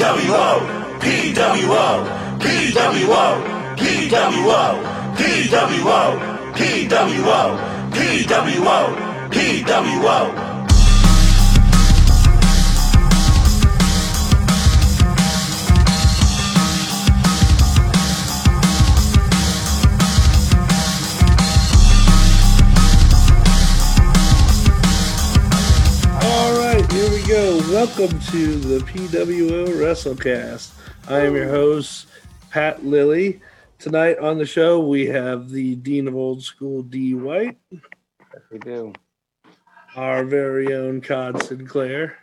PWO, PWO, PWO, PWO, PWO, PWO, PWO, PWO. All Welcome to the PWO WrestleCast. I am your host, Pat Lilly. Tonight on the show, we have the Dean of Old School, D. White, Yes, We do. our very own Cod Sinclair,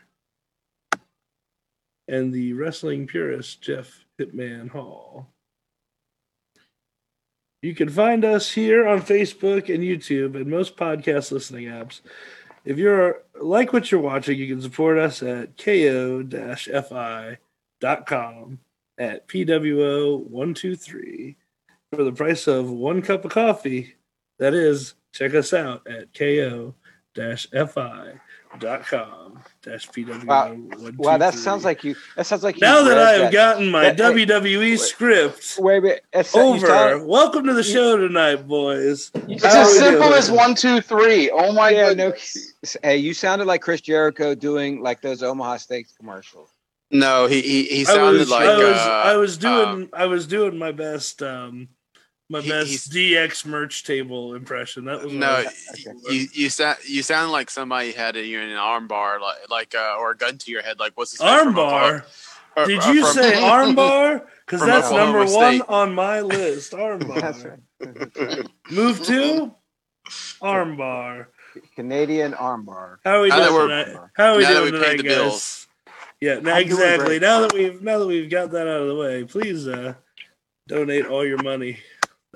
and the wrestling purist, Jeff Hitman Hall. You can find us here on Facebook and YouTube and most podcast listening apps. If you're like what you're watching, you can support us at ko-fi.com at PWO123 for the price of one cup of coffee. That is, check us out at ko-fi.com dash PWO123. Wow, that sounds like you. That sounds like you Now that I have gotten my that- hey, WWE wait. script Wait, wait. That's, you over, sound- welcome to the show tonight, boys. It's How as simple doing? as one, two, three. Oh my yeah, no. goodness. Hey, you sounded like Chris Jericho doing like those Omaha Steaks commercials. No, he he, he I sounded was, like I was, uh, I was doing, um, I was doing my best, um, my He- best DX merch table impression. That was what no, was- you you sound you sound like somebody had a, you in an arm bar like like uh, or a gun to your head like what's his face from armbar. Or- Did or you from- say armbar? Because that's Oklahoma number one on my list. Armbar. That's right. Move to armbar. Canadian armbar. How are we Now doing tonight? How are we doing we tonight, the guys? bills. Yeah, now, exactly. Now that we've now that we've got that out of the way, please uh, donate all your money.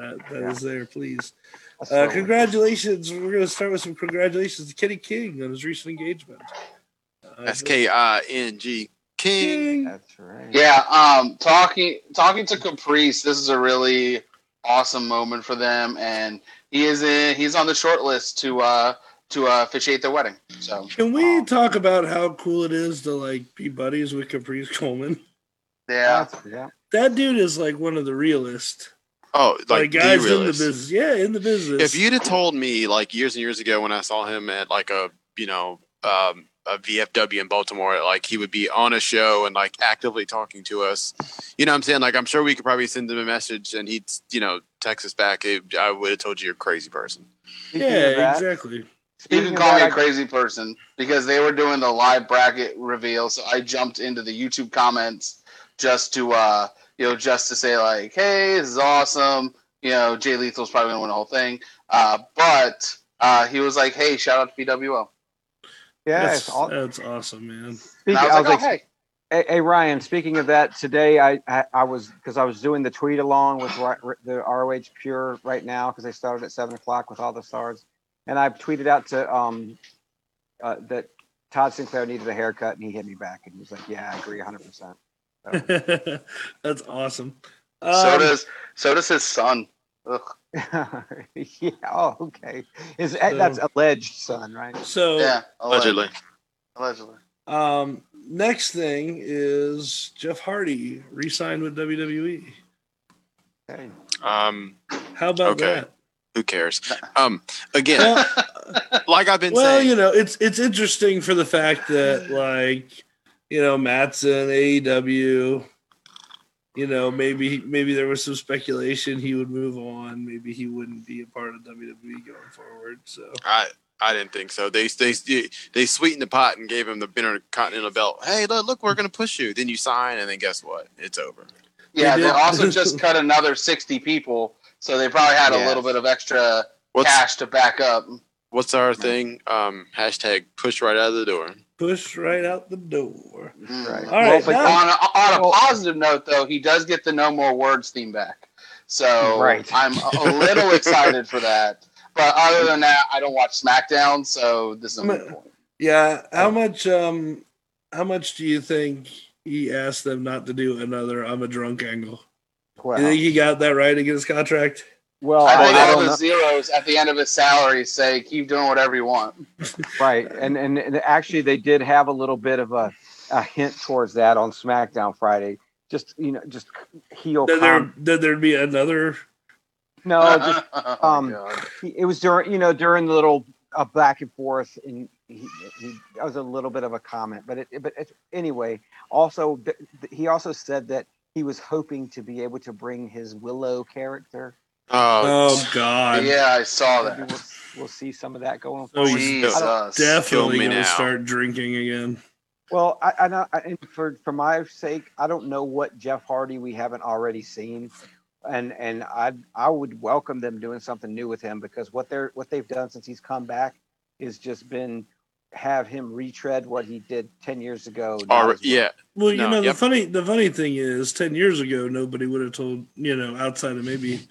That that is Yeah. there, please. Uh, so- congratulations. We're going to start with some congratulations to Kenny King on his recent engagement. Uh, S K I N G King. King. That's right. Yeah, um, talking talking to Caprice, this is a really awesome moment for them, and he is in. He's on the short list to uh to uh, officiate their wedding. So Can we um, talk about how cool it is to like be buddies with Caprice Coleman? yeah, That's- yeah. That dude is like one of the realest. Oh, Like, like, guys the in the business. Yeah, in the business. If you'd have told me like years and years ago when I saw him at like a you know um, a VFW in Baltimore, like he would be on a show and like actively talking to us, you know what I'm saying? Like I'm sure we could probably send him a message and he'd you know text us back. It, I would have told you you're a crazy person. Speaking yeah, exactly. you can call me a crazy person because they were doing the live bracket reveal, so I jumped into the YouTube comments just to uh you know just to say like, hey, this is awesome. You know, Jay Lethal's probably gonna win the whole thing. Uh, but uh, he was like, hey, shout out to PWO. Yeah, that's, all, that's awesome, man. Speaking, I was I like, was oh, hey. Hey, hey Ryan, speaking of that, today I I, I was because I was doing the tweet along with Ri- the ROH Pure right now because they started at seven o'clock with all the stars, and I tweeted out to um uh, that Todd Sinclair needed a haircut, and he hit me back, and he was like, "Yeah, I agree, hundred percent." that's awesome. So Um, does so does his son. Ugh. yeah. Oh, okay. Is that's alleged, son, right? so Yeah, Allegedly. Allegedly. Um, next thing is Jeff Hardy re-signed with WWE. Okay. Um, How about Okay. that? who cares? Um, again, Well, like I've been saying. well, saying, you know, it's it's interesting for the fact that like you know Matson, AEW. You know, maybe maybe there was some speculation he would move on. Maybe he wouldn't be a part of WWE going forward. So I I didn't think so. They they they sweetened the pot and gave him the Intercontinental belt. Hey, look, look, we're gonna push you. Then you sign, and then guess what? It's over. Yeah, They they also just cut another sixty people, so they probably had Yeah. a little bit of extra What's cash to back up. what's our thing? Um, hashtag push right out of the door. Push right out the door. Right. All right, but now- On a, on a Well- positive note, though, he does get the No More Words theme back, so Right. I'm a little excited for that. But other than that, I don't watch SmackDown, so this is a moot point. Yeah, how much um how much do you think he asked them not to do another I'm a drunk angle? Well, you think he got that right in his contract? Well, I I, think I all don't the know. zeros at the end of his salary say keep doing whatever you want. Right, and, and and actually, they did have a little bit of a a hint towards that on SmackDown Friday. Just you know, just heel. Then there, com- then there'd be another. no, just Oh um, God. he- it was during you know during the little uh, back and forth and he, he that was a little bit of a comment but it but it, anyway also th- th- he also said that he was hoping to be able to bring his willow character Oh, Oh God! yeah, I saw that. we'll, we'll see some of that going Oh, forward. he's Jesus. Definitely gonna now. start drinking again. well I, I know I, and for for my sake i don't know what jeff hardy we haven't already seen and and i i would welcome them doing something new with him because what they're what they've done since he's come back is just been have him retread what he did 10 years ago not Or, as well. yeah. Well, you know, yep. the funny the funny thing is, ten years ago, nobody would have told you know outside of maybe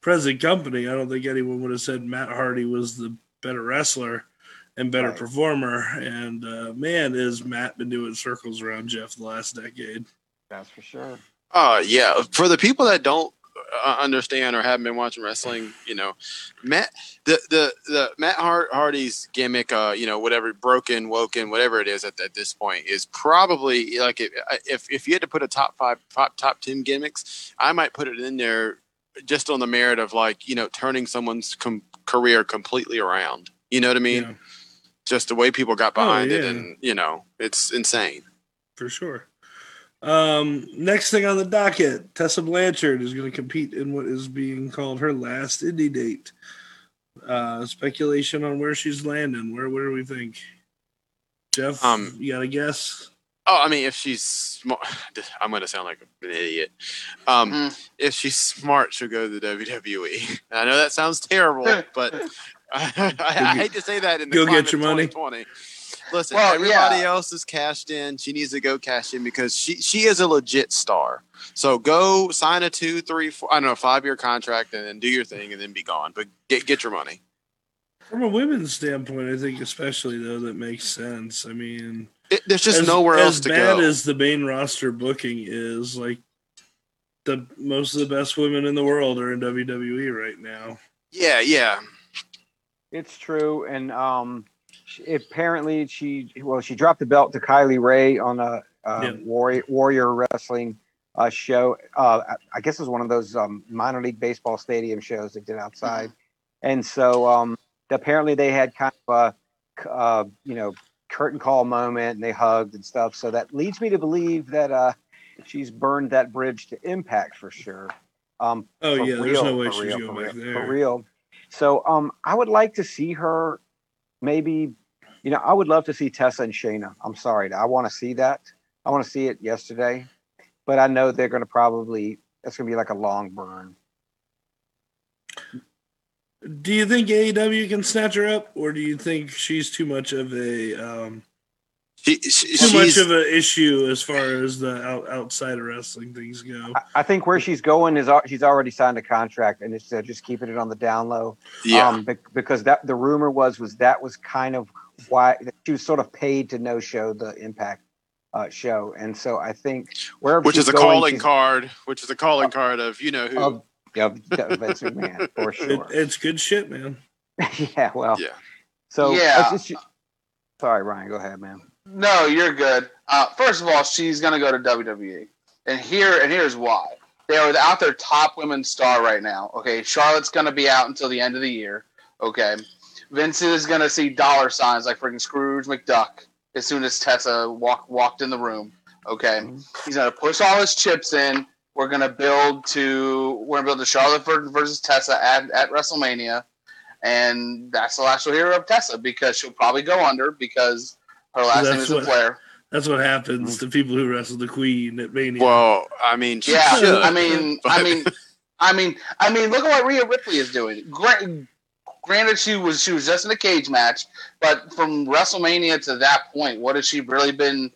present company. I don't think anyone would have said Matt Hardy was the better wrestler and better Right. performer. And uh, man, is Matt been doing circles around Jeff the last decade? that's for sure Uh, yeah. For the people that don't uh, understand or haven't been watching wrestling, you know, Matt, the the the Matt Hart, Hardy's gimmick, uh, you know, whatever broken, woken, whatever it is at, at this point, is probably like if if if you had to put a top five, top top ten gimmicks, I might put it in there just on the merit of like you know turning someone's com- career completely around. You know what I mean? Yeah, Just the way people got Oh, behind it, and you know, it's insane. for sure. Um, next thing on the docket, Tessa Blanchard is going to compete in what is being called her last indie date. Uh, speculation on where she's landing. Where where do we think? Jeff, Um, you got a guess? Oh, I mean, if she's smart, I'm going to sound like an idiot. Um, Mhm. If she's smart, she'll go to the WWE. I know that sounds terrible, but I, I, hate to say that in the Go climate get your money. 2020. Listen, Well, everybody yeah. else is cashed in. She needs to go cash in because she she is a legit star. So go sign a two, three, four, I don't know, five year contract and then do your thing and then be gone. But get get your money. From a women's standpoint, I think especially though that makes sense. I mean, It, there's just as, nowhere as else to bad go. as bad as the main roster booking is, like the most of the best women in the world are in WWE right now. yeah, yeah. It's true, and um, she, apparently she well she dropped the belt to Kylie Rae on a uh, Yeah. warrior warrior wrestling uh, show. Uh, I, I guess it was one of those um, minor league baseball stadium shows they did outside, and so um, apparently they had kind of a uh, you know curtain call moment and they hugged and stuff. So that leads me to believe that uh, she's burned that bridge to Impact for sure. Um, Oh yeah, there's no way she's real, going for back real, there. For real. So um I would like to see her maybe you know, I would love to see Tessa and Shayna. I'm sorry. I want to see that. I want to see it yesterday. But I know they're gonna probably it's gonna be like a long burn. Do you think AEW can snatch her up, or do you think she's too much of a um, She, she, too much of an issue as far as the out, outside of wrestling things go? I, I think where she's going is al- she's already signed a contract and it's uh, just keeping it on the down low. yeah. Um, because that the rumor was was that was kind of why she was sort of paid to no show the Impact uh, show, and so I think wherever which she's is a going, calling card, which is a calling card of you know who. of of Vince McMahon for It, sure. it's good shit, man. yeah, well, yeah, so Yeah. just- sorry, Ryan, go ahead, man. No, you're good. Uh, first of all, she's gonna go to WWE, and here and here's why. They are without their top women's star right now. Okay, Charlotte's gonna be out until the end of the year. Okay, Vince is gonna see dollar signs like freaking Scrooge McDuck as soon as Tessa walk, walked in the room. Okay, he's gonna push all his chips in. We're gonna build to we're gonna build to Charlotte versus Tessa at, at WrestleMania, and that's the last you'll hear of Tessa because she'll probably go under because her last name That's isn't what- Flair. That's what happens to people who wrestle the Queen at Mania. well, I mean, she Yeah, should, I mean, I mean, I mean, I mean, look at what Rhea Ripley is doing. Gra- Granted, she was she was just in a cage match, but from WrestleMania to that point, what has she really been?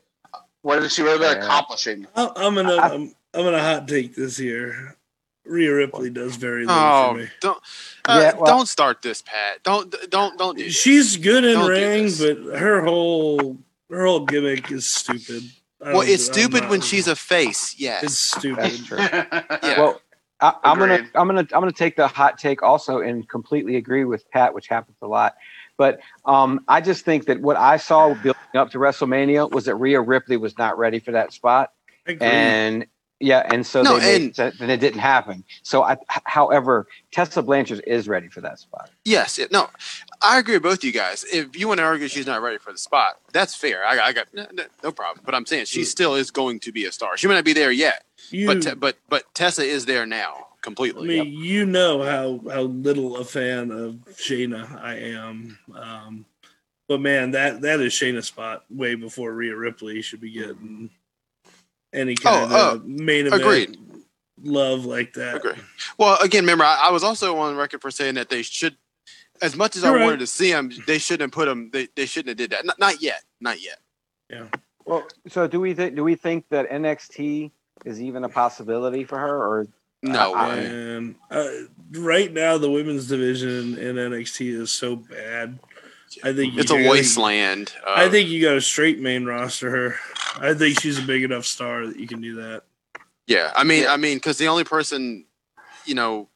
What has she really been Yeah. accomplishing? I- I'm gonna I- I'm, I'm gonna hot take this here. Rhea Ripley does very little oh, for me. don't, uh, Yeah, well- don't start this, Pat. Don't, don't, don't do. this. She's good in Don't ring, but her whole her whole gimmick is stupid. I Well, it's stupid when she's a face. Yes. It's stupid. That's true. Yeah. Well, I, I'm gonna I'm gonna I'm gonna take the hot take also and completely agree with Pat, which happens a lot. But um, I just think that what I saw building up to WrestleMania was that Rhea Ripley was not ready for that spot, I agree. and yeah, and so No, they and- made, and it didn't happen. So, I, however, Tessa Blanchard is ready for that spot. Yes, it, no, I agree with both of you guys. If you want to argue she's not ready for the spot, that's fair. I, I got no, no- no problem. But I'm saying she still is going to be a star. She may not be there yet, you, but but but Tessa is there now completely. I completely. mean, you know how how little a fan of Shayna I am. Um, but man, that that is Shayna's spot way before Rhea Ripley should be getting any kind Oh, of main event agreed. love like that. Agree. Well, again, remember, I, I was also on record for saying that they should, as much as You're I right. wanted to see them, they shouldn't have put them. They, they shouldn't have did that. Not, not yet. Not yet. Yeah. Well, so do we think do we think that NXT is even a possibility for her, or No I- way. And uh, right now, the women's division in NXT is so bad. I think It's a wasteland. Uh, I think you got to straight main roster her. I think she's a big enough star that you can do that. Yeah, I mean. I mean, because the only person, you know,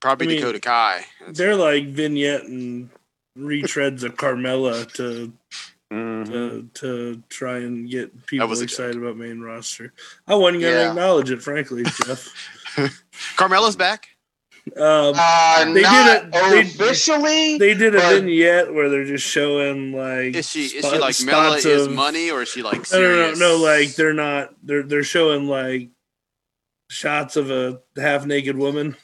probably I mean, Dakota Kai. That's- They're like vignette and retreads of Carmella to to, to try and get people a excited about main roster. I wasn't to Yeah. acknowledge it, frankly, Jeff. Carmella's back. Um, Uh, They did not it- they- officially. they did a But- vignette where they're just showing like Is she is she like Mela spots is of- money or is she like No, no, serious? no, no. Like they're not. They're they're showing like shots of a half naked woman,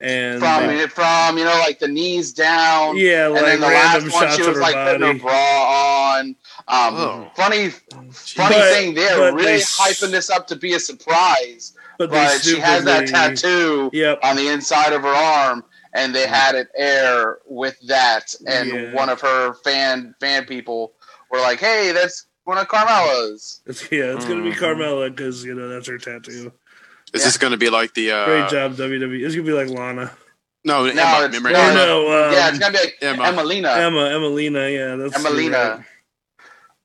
and from they- from you know like the knees down. yeah, and like then the random last one, she of was her like putting her bra on. Um, Oh. Funny, funny But- thing, they're really they s- hyping this up to be a surprise. But, they But she has that tattoo Yep. on the inside of her arm, and they had it air with that. And Yeah. one of her fan fan people were like, "Hey, that's one of Carmella's." It's, yeah, it's gonna be Mhm. Carmella because you know that's her tattoo. Is this going to be like the? Uh, Great job, WWE. It's gonna be like Lana. No, No, Emma, it's- remember no, Emma? no, um, yeah, it's gonna be like Emma. Emmalina. Emma, Emmalina. Yeah, that's Emmalina.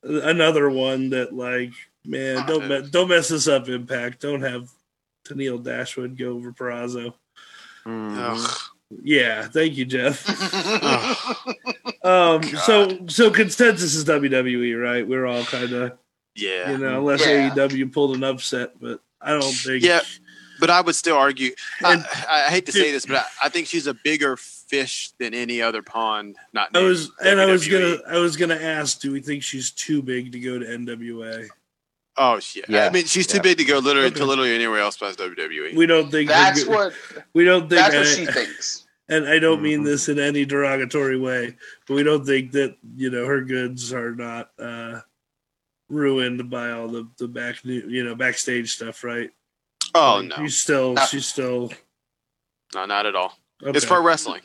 right. Another one that like, man, don't me- don't mess this up. Impact. Don't have Tenille Dashwood go over Purrazzo. Ugh. Yeah, thank you, Jeff. Um, so so consensus is WWE, right? We're all kind of yeah, you know, unless Yeah. AEW pulled an upset, but I don't think. Yeah. but I would still argue. I, And- I hate to say this, but I, I think she's a bigger fish than any other pond. Not I was named and I was gonna I was gonna ask, do we think she's too big to go to NWA? Oh yeah. I mean, she's too yeah. big to go literally to literally anywhere else besides WWE. We don't think That's her- what. we don't think That's what and- she thinks. and I don't mean Mhm. this in any derogatory way, but we don't think that you know her goods are not uh, ruined by all the the back you know backstage stuff, right? oh Like, no, she's still No. she's still. no, not at all. Okay. It's pro wrestling.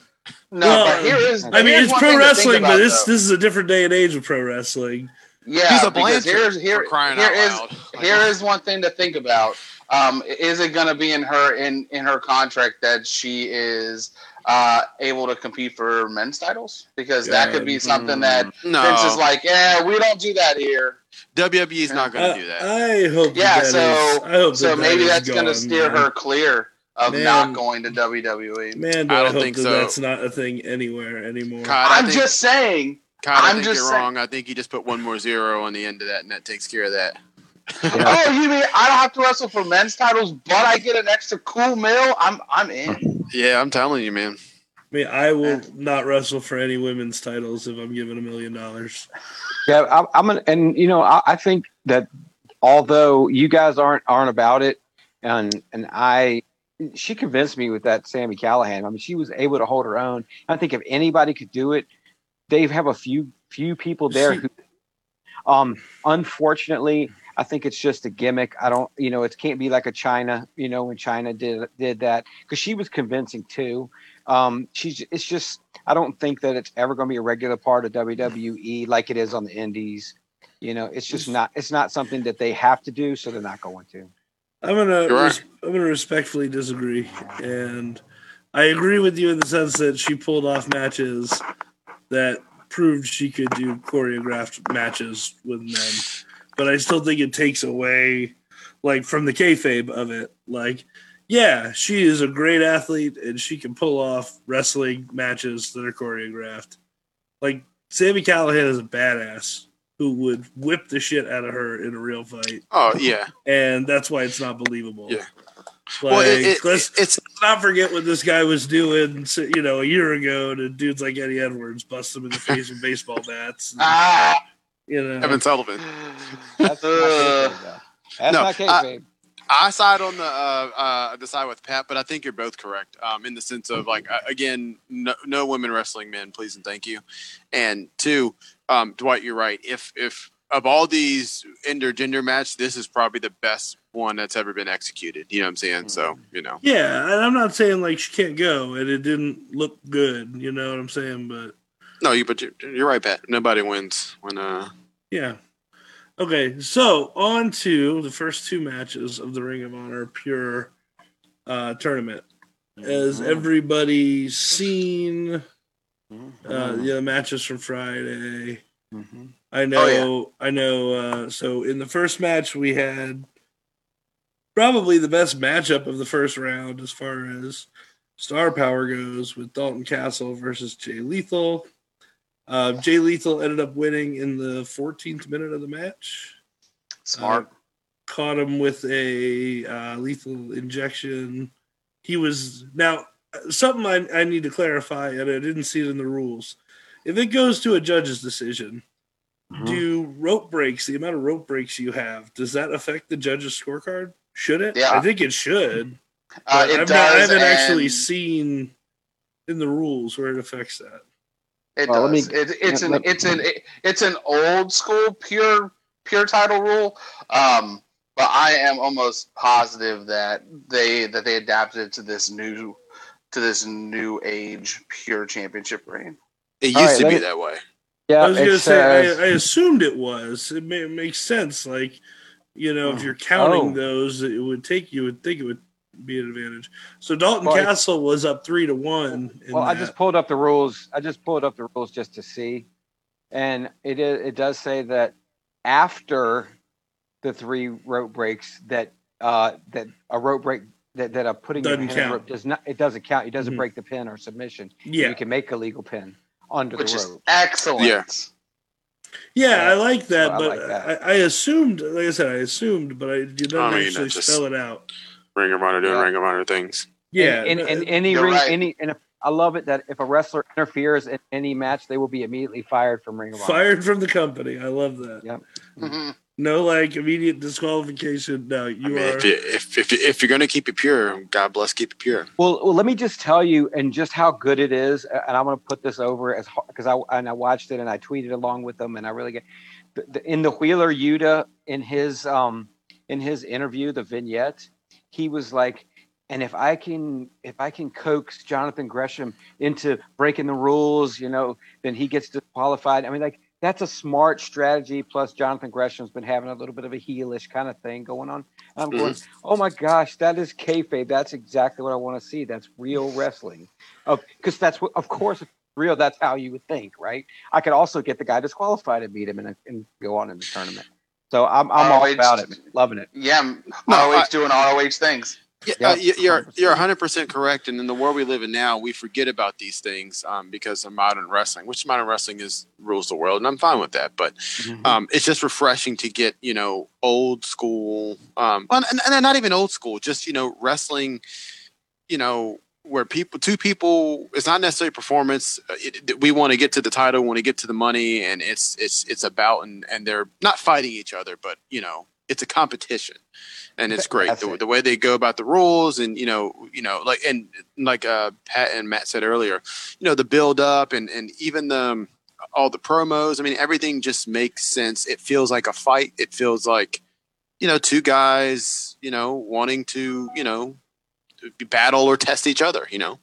No, Well, but here is. I mean, it's pro thing to think wrestling, but this though. this is a different day and age of pro wrestling. Yeah. She's a because Blanchard here's here for crying here out is loud. Like, here is one thing to think about. Um, is it going to be in her in in her contract that she is uh, able to compete for men's titles? Because that could be something that no. Vince is like, yeah, we don't do that here. WWE's not going Uh, to do that. I hope. Yeah, that so- is- I hope So that maybe that is going to steer man. her clear of Man. not going to. WWE. Man, do I I, don't hope think that so. that's not a thing anywhere anymore. Kyle, I I'm think, just saying. Kyle, I I'm think just you're saying- wrong. I think you just put one more zero on the end of that, and that takes care of that. Oh, you mean I don't have to wrestle for men's titles, but I get an extra cool meal? I'm I'm in. Yeah, I'm telling you, man. I mean, I will not wrestle for any women's titles if I'm given a million dollars. Yeah, I, I'm an, and you know, I, I think that although you guys aren't aren't about it, and and I, she convinced me with that Sami Callihan. I mean, she was able to hold her own. I think if anybody could do it, they have a few few people there who, um, unfortunately, I think it's just a gimmick. I don't, you know, it can't be like a Chyna, you know, when Chyna did did that because she was convincing too. Um, she's it's just I don't think that it's ever going to be a regular part of WWE like it is on the Indies. You know, it's just not it's not something that they have to do, so they're not going to. I'm gonna You're res- I'm gonna respectfully disagree, and I agree with you in the sense that she pulled off matches that proved she could do choreographed matches with men, but I still think it takes away, like from the kayfabe of it. Like, yeah, she is a great athlete and she can pull off wrestling matches that are choreographed. Like Sami Callihan is a badass who would whip the shit out of her in a real fight, Oh yeah. and that's why it's not believable. Yeah. Like, well, it, it, let's, it's let's not forget what this guy was doing, so- you know, a year ago to dudes like Eddie Edwards, bust him in the face with baseball bats. and, Ah, you know, Evan Sullivan. That's not Uh. That's no, not I- kayfabe. I side on the uh, uh, the side with Pat, but I think you're both correct. Um, in the sense of like uh, again, no, no women wrestling men, please and thank you. And two, um, Dwight, you're right. If if of all these intergender match, this is probably the best one that's ever been executed. You know what I'm saying? So you know, yeah, and I'm not saying like she can't go, and it didn't look good. You know what I'm saying? But no, you but you're, you're right, Pat. Nobody wins when uh. Yeah. Okay, so on to the first two matches of the Ring of Honor Pure uh, tournament. As Mm-hmm. everybody's seen, uh, Mhm. the matches from Friday. Mhm. I know, Oh, I know. Uh, so in the first match, we had probably the best matchup of the first round as far as star power goes with Dalton Castle versus Jay Lethal. Uh, Jay Lethal ended up winning in the 14th minute of the match. smart. Uh, caught him with a uh, lethal injection. He was now something I, I need to clarify, and I didn't see it in the rules. If it goes to a judge's decision, Mhm. do rope breaks, the amount of rope breaks you have, does that affect the judge's scorecard? Should it? Yeah. I think it should. Uh, it I've does. not, I haven't actually seen in the rules where it affects that. It Well, let does. me- it, it's an let- it's an it's an old school pure pure title rule. Um, but I am almost positive that they that they adapted to this new to this new age pure championship reign. It used All right, to be me- that way. Yeah, I was gonna say I, I assumed it was. It, may, it makes sense. Like you know, if Oh. you're counting Oh. those, it would take you would think it would be an advantage. So Dalton Well, Castle was up three to one. Well, I just pulled up the rules. I just pulled up the rules just to see, and it is, it does say that after the three rope breaks, that uh, that a rope break that that a putting Doesn't hand in the count. rope does not it doesn't count. It doesn't Mhm. break the pin or submission. yeah, You can make a legal pin under Which the is rope. excellent. Yeah. yeah, I like that, So I but like that. I, I assumed, like I said, I assumed, but I did not I mean, actually just- spell it out. Ring of Honor doing Yeah. Ring of Honor things. Yeah, and, and, and any ring, right. any, and if, I love it that if a wrestler interferes in any match, they will be immediately fired from Ring of Honor. fired from the company. I love that. Yeah. Mhm. No, like immediate disqualification. No, you I mean, are. if, you, if if you- if you're gonna keep it pure, God bless, keep it pure. Well, well, let me just tell you, and just how good it is, and I'm going to put this over as because I and I watched it and I tweeted along with them, and I really get the, the, in the Wheeler Yuta in his um in his interview, the vignette, he was like, and if I can if I can coax Jonathan Gresham into breaking the rules, you know, then he gets disqualified. I mean, like that's a smart strategy. Plus, Jonathan Gresham's been having a little bit of a heelish kind of thing going on. And I'm going, mm-hmm. oh my gosh, that is kayfabe. That's exactly what I want to see. That's real wrestling. Because that's what, of course, real. That's how you would think, right? I could also get the guy disqualified and beat him and, and go on in the tournament. So I'm, I'm all about it, man. loving it. Yeah, No, ROH I- doing ROH things. Yeah, Yeah, uh, you- you're 100%. you're 100 percent correct. And in the world we live in now, we forget about these things um, because of modern wrestling, which modern wrestling is rules the world, and I'm fine with that. But um, it's just refreshing to get you know old school, um, well, and, and not even old school, just you know wrestling, you know where people two people it's not necessarily performance uh, it, it- we want to get to the title want to get to the money and it's it's it's about and and they're not fighting each other but you know it's a competition and it's great the, it. the way they go about the rules and you know you know like and like uh pat and matt said earlier you know the build up and and even the um, all the promos i mean everything just makes sense it feels like a fight it feels like you know two guys you know wanting to you know battle or test each other you know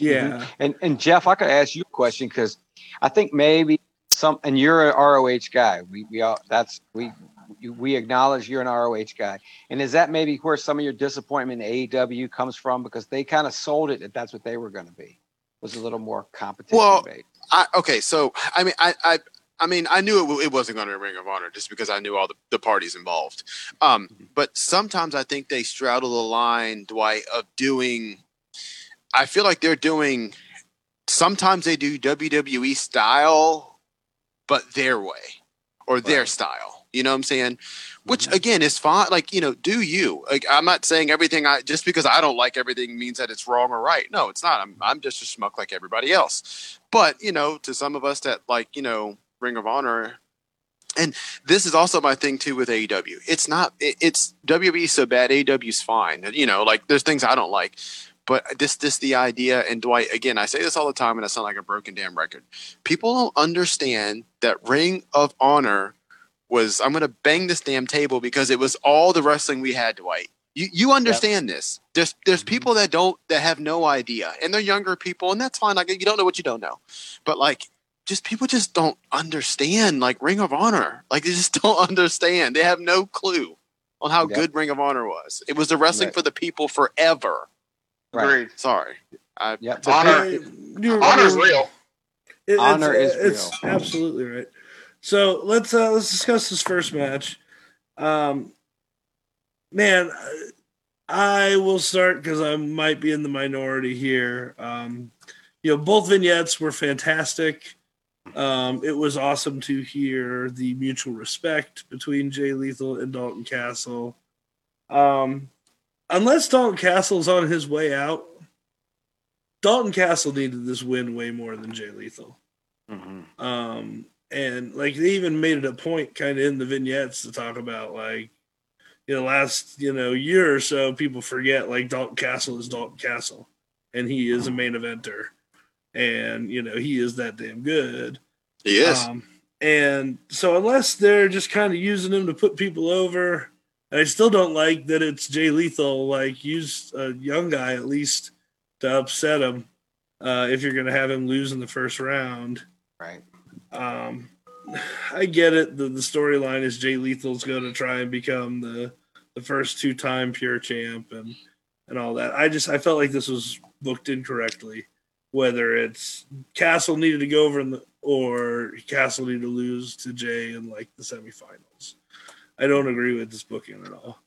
yeah. And and Jeff, I could ask you a question because I think maybe some, and you're an ROH guy. We we all that's we we acknowledge you're an ROH guy. And is that maybe where some of your disappointment in AEW comes from because they kind of sold it that that's what they were going to be was a little more competition Well. I, okay, so I mean, I, I, I mean, I knew it, w- it wasn't going to be Ring of Honor just because I knew all the, the parties involved. Um, but sometimes I think they straddle the line, Dwight, of doing. I feel like they're doing. Sometimes they do WWE style but their way or their style. You know what I'm saying? Which Mhm. again is fine. Like you know, do you? Like I'm not saying everything. I just because I don't like everything means that it's wrong or right. No, it's not. I'm I'm just a schmuck like everybody else. But you know, to some of us that like you know Ring of Honor, and this is also my thing too with AEW. It's not. It, it's WWE so bad. AEW's fine. You know, like there's things I don't like. But this, this, the idea, and Dwight, again, I say this all the time, and I sound like a broken damn record. People don't understand that Ring of Honor was. I'm going to bang this damn table because it was all the wrestling we had, Dwight. You, you understand this. There's, there's Mhm. people that don't, that have no idea, and they're younger people, and that's fine. Like you don't know what you don't know, but like, just people just don't understand like Ring of Honor. Like they just don't understand. They have no clue on how Yep. good Ring of Honor was. It was the wrestling Right. for the people forever. Right. Agreed. Sorry. I, Yep. Honor- You're- real. It- it's- Honor is real. it's absolutely right. So let's uh let's discuss this first match. Um, man, I will start because I might be in the minority here. Um, you know, both vignettes were fantastic. Um, it was awesome to hear the mutual respect between Jay Lethal and Dalton Castle. Um, unless Dalton Castle's on his way out, Dalton Castle needed this win way more than Jay Lethal. Mhm. Um, and like they even made it a point kind of in the vignettes to talk about like, you know, last, you know, year or so, people forget like Dalton Castle is Dalton Castle and he is a main eventer. And, you know, he is that damn good. he is. Um, and so unless they're just kind of using him to put people over, I still don't like that it's Jay Lethal. Like use a young guy at least to upset him. Uh, if you're going to have him lose in the first round, Right. Um, I get it. The the storyline is Jay Lethal's going to try and become the the first two time pure champ and and all that. I just I felt like this was booked incorrectly. Whether it's Castle needed to go over in the or Castle needed to lose to Jay in like the semifinals. I don't agree with this booking at all.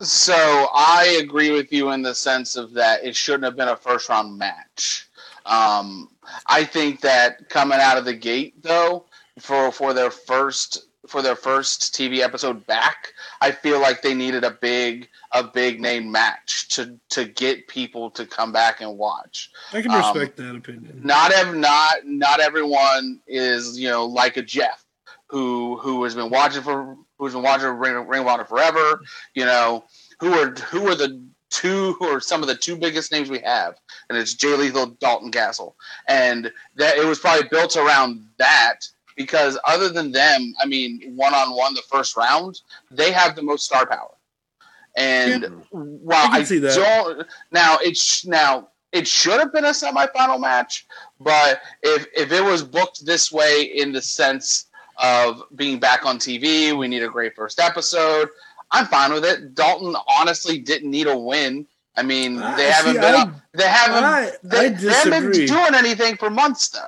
So I agree with you in the sense of that it shouldn't have been a first round match. Um, I think that coming out of the gate though, for for their first for their first TV episode back, I feel like they needed a big a big name match to to get people to come back and watch. I can Um, respect that opinion. Not ev- not not everyone is you know like a Jeff who who has been watching for who's been watching Ring, Ring of Honor forever. You know who are who are the two or some of the two biggest names we have, and it's Jay Lethal, Dalton Castle, and that it was probably built around that because other than them, I mean, one on one the first round, they have the most star power. And Yeah. while I I, see that. don't now it's now it should have been a semifinal match, but if if it was booked this way in the sense of being back on TV, we need a great first episode. I'm fine with it. Dalton honestly didn't need a win. I mean, I- they haven't see, been. I, they haven't I, they, I they haven't been doing anything for months though.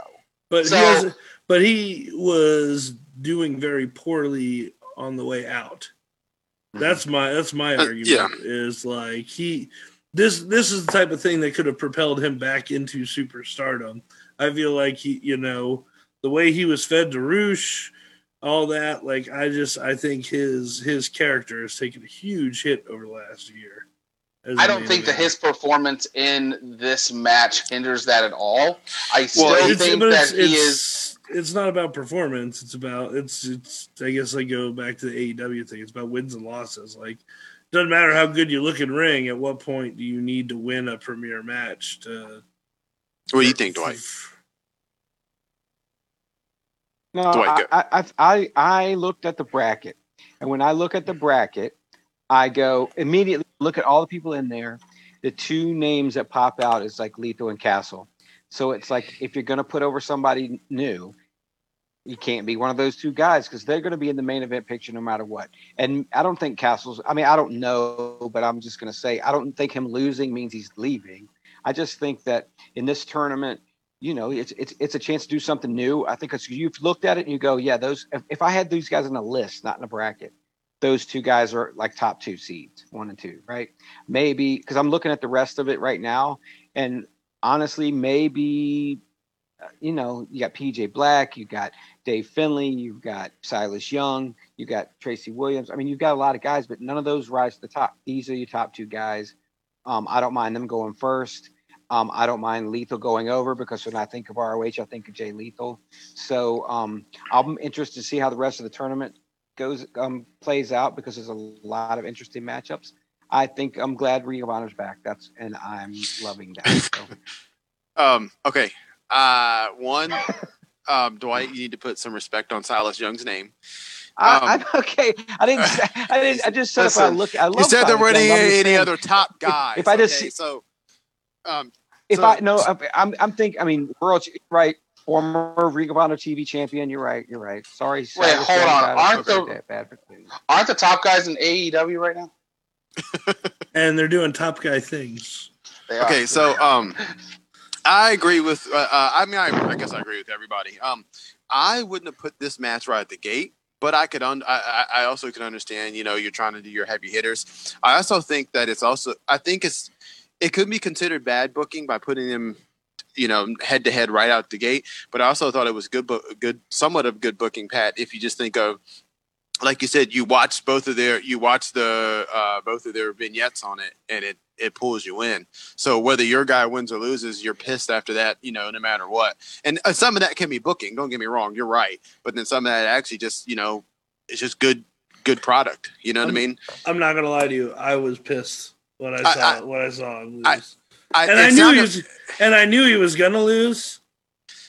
But So- he was, but he was doing very poorly on the way out. That's my that's my Uh, argument. yeah. Is like he this this is the type of thing that could have propelled him back into superstardom. I feel like he, you know, the way he was fed to Rush, all that. Like I just I think his his character has taken a huge hit over the last year. I don't think that event. his performance in this match hinders that at all. I still it's, think that it's, he it's, is. It's not about performance. It's about it's it's. I guess I go back to the AEW thing. It's about wins and losses. Like, doesn't matter how good you look in ring. At what point do you need to win a premier match to? what do you think, Dwight? No, Dwight, I, go. I, I, I I looked at the bracket, and when I look at the bracket, I go immediately look at all the people in there. The two names that pop out is like Lethal and Castle. So it's like if you're going to put over somebody new, you can't be one of those two guys because they're going to be in the main event picture no matter what. And I don't think Castle's. I mean, I don't know, but I'm just going to say I don't think him losing means he's leaving. I just think that in this tournament, you know, it's it's it's a chance to do something new. I think it's, you've looked at it and you go, yeah, those. If, if I had these guys in a list, not in a bracket, those two guys are like top two seeds, one and two, right? Maybe because I'm looking at the rest of it right now, and honestly, maybe uh, you know, you got PJ Black, you got Dave Finlay, you've got Silas Young, you got Tracy Williams. I mean, you've got a lot of guys, but none of those rise to the top. These are your top two guys. Um, I don't mind them going first. Um, I don't mind Lethal going over because when I think of ROH, I think of Jay Lethal. So um, I'm interested to see how the rest of the tournament goes um, plays out because there's a lot of interesting matchups. I think I'm glad Ring of Honor's back. That's and I'm loving that. So. Um, okay. Uh, one, um, Dwight, you need to put some respect on Silas Young's name. Um, I, okay, I didn't. I didn't. I just said if I look, I love. You said there weren't any, any other top guys. if I just okay? so, um, If so- I no, I'm. I'm thinking. I mean, world right. Former Ring of Honor TV champion. You're right. You're right. Sorry. Silas hold on, aren't the- bad- bad. Aren't the top guys in AEW right now? and they're doing top guy things. They are. okay, so um, I agree with. Uh, uh, I mean, I, I guess I agree with everybody. Um, I wouldn't have put this match right at the gate, but I could. Un- I, I I also could understand. You know, you're trying to do your heavy hitters. I also think that it's also. I think it's. It could be considered bad booking by putting them, you know, head to head right out the gate. But I also thought it was good, bu- good, somewhat of good booking, Pat. If you just think of, like you said, you watch both of their, you watch the uh, both of their vignettes on it, and it it pulls you in. So whether your guy wins or loses, you're pissed after that, you know, no matter what. And uh, some of that can be booking. Don't get me wrong, you're right. But then some of that actually just, you know, it's just good, good product. You know what I mean? I'm not gonna lie to you. I was pissed when I I- saw I- when I saw him lose. I- I, and I knew he was, and I knew he was gonna lose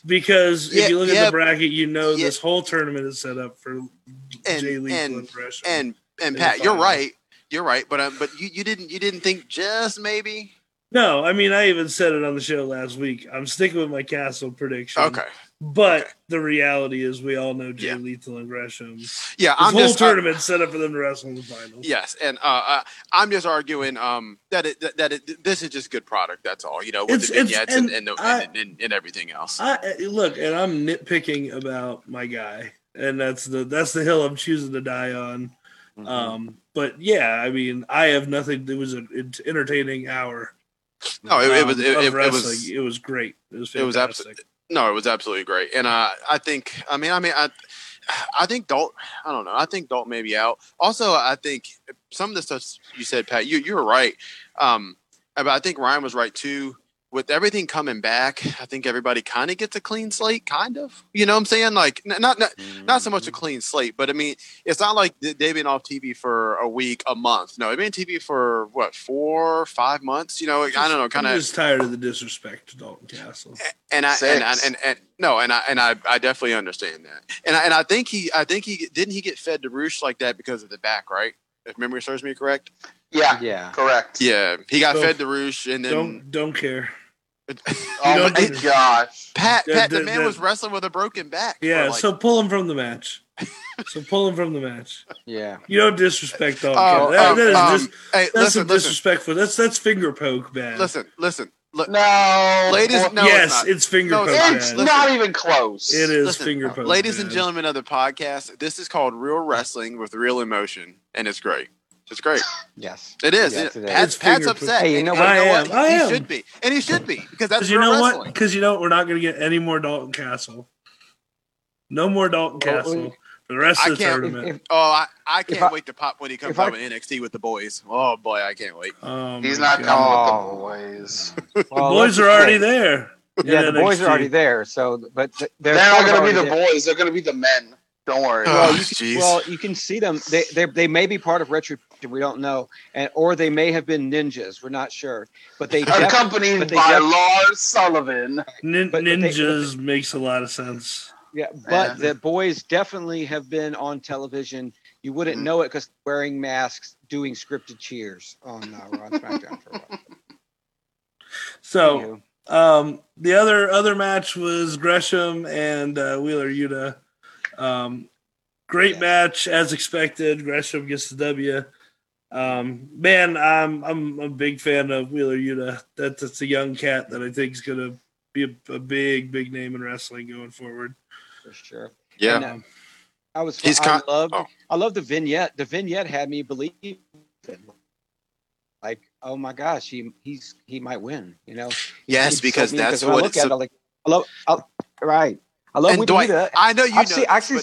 because Yeah, if you look yeah, at the bracket, you know yeah. this whole tournament is set up for Jay and- and, and and Pat, you're right. You're right. But um, but you, you didn't you didn't think just maybe. no, I mean I even said it on the show last week. I'm sticking with my castle prediction. Okay. But the reality is we all know Jay Yeah. Lethal and Gresham. Yeah, This I'm whole just uh, tournament set up for them to wrestle in the finals. Yes, and uh, uh, I'm just arguing um, that it that, it, this is just good product. That's all. You know, with It's- the vignettes and and and, the, I- and, and, and everything else. I eh, look, and I'm nitpicking about my guy, and that's the that's the hill I'm choosing to die on. Mm-hmm. Um, but yeah, I mean, I have nothing. It was an entertaining hour. no, it, was um, it, of it, it was It was great. It was It was fantastic. No, it was absolutely great. And uh, I think I mean I mean I I think Dalt I don't know. I think Dalt may be out. Also, I think some of the stuff you said, Pat, you you were right. Um, but I think Ryan was right too. With everything coming back, I think everybody kind of gets a clean slate, kind of. You know what I'm saying? Like n- not not not so much a mm-hmm. clean slate, but I mean, it's not like they've been off TV for a week, a month. No, they've been on TV for what four, five months. You know, I don't know, kind I'm of. just tired of the disrespect to Dalton Castle. And I and, I- Six. and and no, and I and I, I definitely understand that. And I, and I think he I think he didn't he get fed to Rush like that because of the back, right? If memory serves me correct. Yeah, Yeah. correct. Yeah, he got So, fed to Rush, and then Don't don't care. Oh don't my do- gosh. Pat the- Pat the, the- man the- was wrestling with a broken back. Yeah, like- so pull him from the match. so pull him from the match. Yeah. You don't disrespect Dalton. Oh, That- um, that is um, dis- hey, that's listen, some listen, disrespectful. That's that's finger poke bad. listen, listen, look, No, Ladies- boy, no, yes, it's it's, finger No, poke it's it's. Listen. not even close. It is Listen, finger poke. ladies and gentlemen of the podcast, this is called Real Wrestling with Real Emotion, and it's great. It's great. Yes. It is. Yes, It- it is. Pat's, Pat's upset. Hey, you know what? I am. I he am. should be, and he should be because that's you real know wrestling. what? Because you know we're not going to get any more Dalton Castle. No more Dalton Castle well, for the rest I of the can't- tournament. If, if, Oh, I, I can't I- wait to pop when he comes if out in NXT with the boys. Oh boy, I can't wait. Oh, He's not God. coming Oh. with the oh, boys. well, boys are already say- there. Yeah, in the boys are already there. So, but th- They're, they're, not going to be the there. boys. They're going to be the men. Don't worry. Oh, Well, you can, well, you can see them. They they they may be part of Retribution. We don't know, and or they may have been ninjas. We're not sure. But they def- Accompanied but they by def- Lars Sullivan. Nin- But- but they- ninjas makes a lot of sense. Yeah. But Yeah. the boys definitely have been on television. You wouldn't Mhm. know it because wearing masks, doing scripted cheers on uh, Raw SmackDown for a while. So um, the other other match was Gresham and uh, Wheeler Yuta. Um, great Yeah. match as expected. Gresham gets the W. Um, man, I'm I'm a big fan of Wheeler Yuta. That, that's a young cat that I think is gonna be a, a big big name in wrestling going forward. For sure. yeah, And, uh, I was. He's I con- loved. oh. I love the vignette. The vignette had me believe. it. Like, oh my gosh, he he's he might win. You know. yes, so because mean, that's when I what look it's. at it, like I love I, right. I love And Wheeler Dwight, Yuta. I know you I've know. seen, this, actually,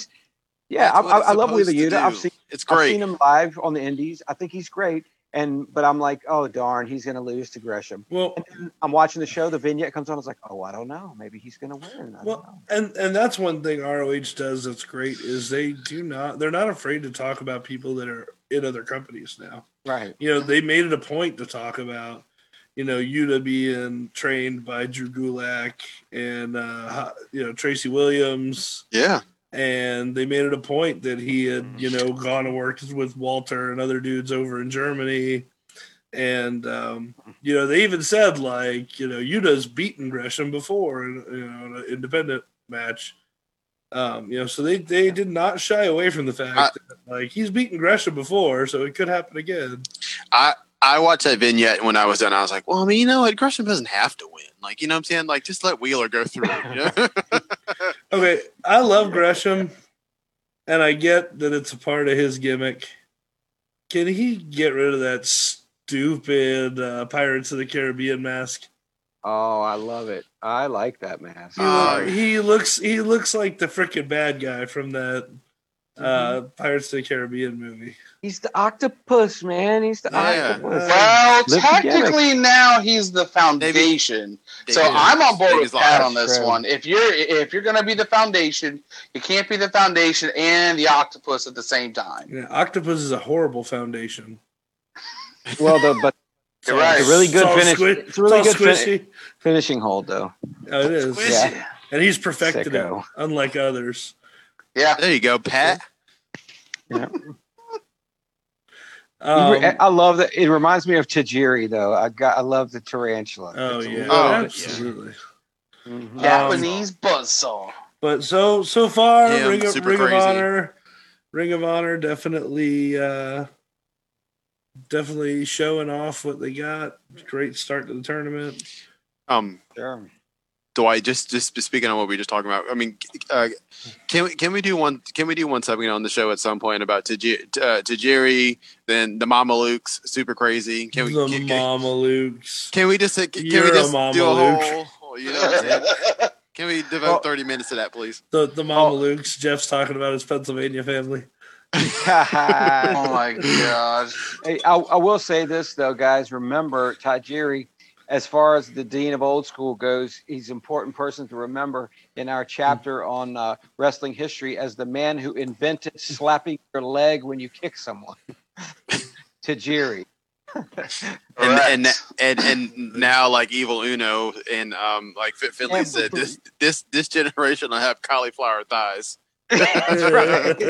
yeah, I, I, I love Wheeler supposed to Yuta. I've seen It's great. I've seen him live on the Indies. I think he's great. And but I'm like, oh darn, he's gonna lose to Gresham. Well, And then I'm watching the show. The vignette comes on. I was like, oh, I don't know. Maybe he's gonna win. I don't Well, know. and and that's one thing ROH does that's great is they do not they're not afraid to talk about people that are in other companies now. Right. You know, they made it a point to talk about, you know, Yuta being trained by Drew Gulak and uh you know Tracy Williams, Yeah. And they made it a point that he had you know gone and worked with Walter and other dudes over in Germany. And um, you know, they even said like, you know, Yuta's beaten Gresham before in you know in an independent match. Um, you know, so they they did not shy away from the fact I- that like he's beaten Gresham before, so it could happen again. I I watched that vignette when I was done. I was like, well, I mean, you know what? Gresham doesn't have to win. Like, you know what I'm saying? Like, just let Wheeler go through. You know? Okay, I love Gresham, and I get that it's a part of his gimmick. Can he get rid of that stupid uh, Pirates of the Caribbean mask? Oh, I love it. I like that mask. He, Uh, he looks he looks like the freaking bad guy from that uh, Pirates of the Caribbean movie. He's the octopus, man. He's the Yeah. octopus. Well, Live technically now he's the foundation. so Maybe I'm on board Maybe with Pat on this True. one. If you're if you're gonna be the foundation, you can't be the foundation and the octopus at the same time. Yeah, Octopus is a horrible foundation. Well, the but You're right. It's a really good all finish. squish- It's a really all good fin- finishing hold, though. Oh, it is, Squishy. Yeah. and he's perfected Sicko. it, unlike others. Yeah. There you go, Pat. Um, I love that. It reminds me of Tajiri, though. I got. I love the tarantula. oh It's yeah, little Oh, bit- absolutely. Mhm. Japanese buzzsaw. But so so far, Him, Ring, of, Ring of. Honor, Ring of Honor, definitely, uh, definitely showing off what they got. Great start to the tournament. Um, Sure. Dwight, just just speaking on what we were just talking about. I mean, uh, can we can we do one can we do one segment on the show at some point about Taji- uh, Tajiri, then the Mama Luke's super crazy? Can we the can, can, Mama Lukes. can we just can we You're a just Mama do a Luke. whole you know what I'm saying? Can we devote Well- thirty minutes to that, please? The the Mama Oh. Lukes. Jeff's talking about his Pennsylvania family. oh my god. Hey, I, I will say this though, guys. Remember Tajiri, as far as the dean of old school goes, he's an important person to remember in our chapter on uh, wrestling history as the man who invented slapping your leg when you kick someone. Tajiri. And, and and and now like evil Uno and um like Fit Finlay Yeah, said this this this generation will have cauliflower thighs. That's right.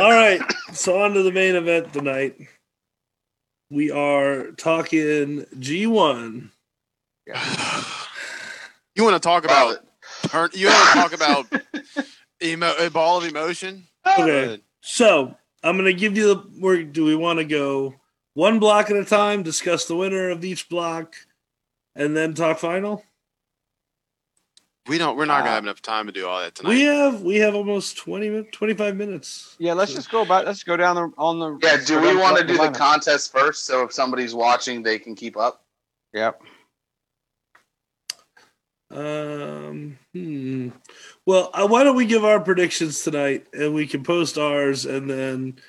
All right, so on to the main event tonight. We are talking G1. Yeah. you want to talk about turn? You want to talk about emo, a ball of emotion? Okay. So I'm gonna give you the. Where do we want to go? One block at a time. Discuss the winner of each block, and then talk final. We don't. We're not gonna Uh, have enough time to do all that tonight. We have we have almost 20 min- 25 minutes. Yeah, let's just go about. Let's go down the on the. Yeah, do we want to do the lineup. contest first so if somebody's watching they can keep up? Yep. Um. Hmm. Well, uh, why don't we give our predictions tonight, and we can post ours, and then,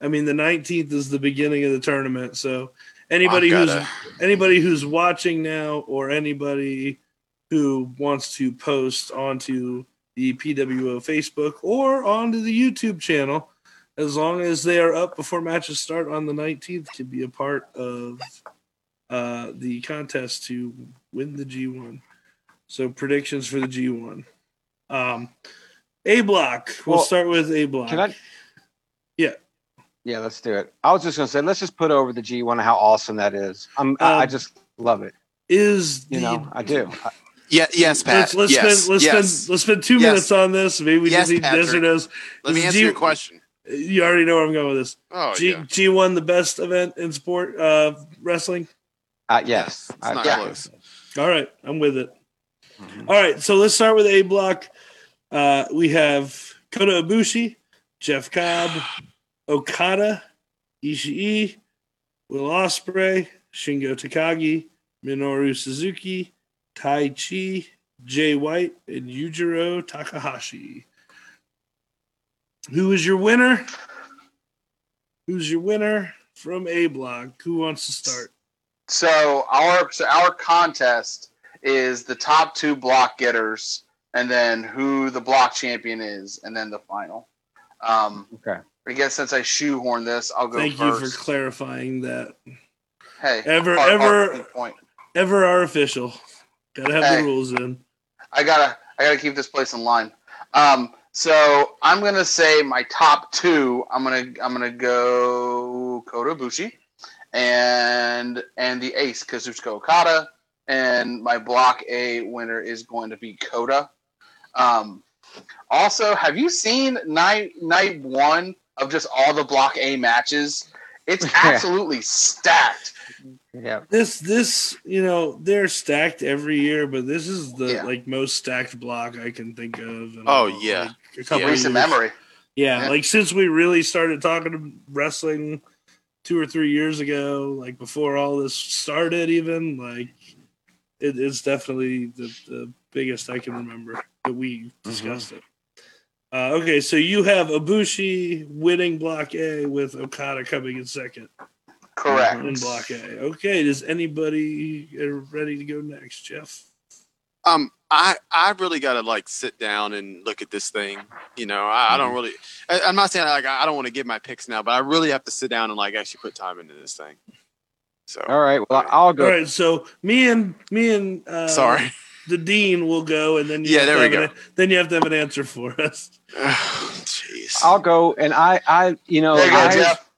I mean, the 19th is the beginning of the tournament, so anybody I've gotta- anybody who's watching now or anybody who wants to post onto the PWO Facebook or onto the YouTube channel, as long as they are up before matches start on the 19th, can be a part of uh, the contest to win the G1. So predictions for the G1. Um, a block. We'll Well, start with A block. Can I? Yeah. Yeah, let's do it. I was just gonna say, let's just put over the G one. How awesome that is! I'm. I, Um, just love it. Is You the know, I do. I- Yeah. Yes, Pat. Let's, let's yes. spend let's yes. spend let's spend two Yes. minutes on this. Maybe we Yes, just need yes or Patrick. no's. Let me answer G- your question. You already know where I'm going with this. Oh G yeah. G one the best event in sport uh wrestling. Uh, yes, It's I- not yeah. close. All right, I'm with it. Mhm. All right, so let's start with A block. Uh, we have Kota Ibushi, Jeff Cobb, Okada, Ishii, Will Ospreay, Shingo Takagi, Minoru Suzuki, Taichi, Jay White, and Yujiro Takahashi. Who is your winner? Who's your winner from A Block? Who wants to start? So our so our contest is the top two block getters, and then who the block champion is, and then the final. Um, Okay. I guess since I shoehorn this, I'll go Thank you for clarifying that. hey, Ever- hard- ever- hard point. Ever artificial. Gotta have Hey. the rules in. I gotta I gotta keep this place in line. Um, so I'm gonna say my top two. I'm gonna I'm gonna go Kota Ibushi and and the ace Kazuchika Okada, and my block A winner is going to be Kota. Um, also, have you seen night night one of just all the block A matches? It's absolutely stacked. Yeah. This this you know they're stacked every year, but this is the Yeah. like most stacked block I can think of. in, Oh, like, yeah. a couple Yeah. Recent memory. Yeah, Yeah. like since we really started talking wrestling two or three years ago, like before all this started, even like it, it's definitely the, the biggest I can remember that we discussed it. Uh, okay, so you have Ibushi winning Block A with Okada coming in second Correct. in Block A. Okay, does anybody ready to go next, Jeff? Um, I I really got to like sit down and look at this thing. You know, I, I Mm-hmm. don't really. I, I'm not saying like I don't want to give my picks now, but I really have to sit down and like actually put time into this thing. So All right. Well, I'll go. All right, so me and me and uh, sorry. the dean will go, and then you Yeah, have there to we have an- then you have to have an answer for us. Jeez. I'll go. And I, I, you know, There you go, I- Jeff.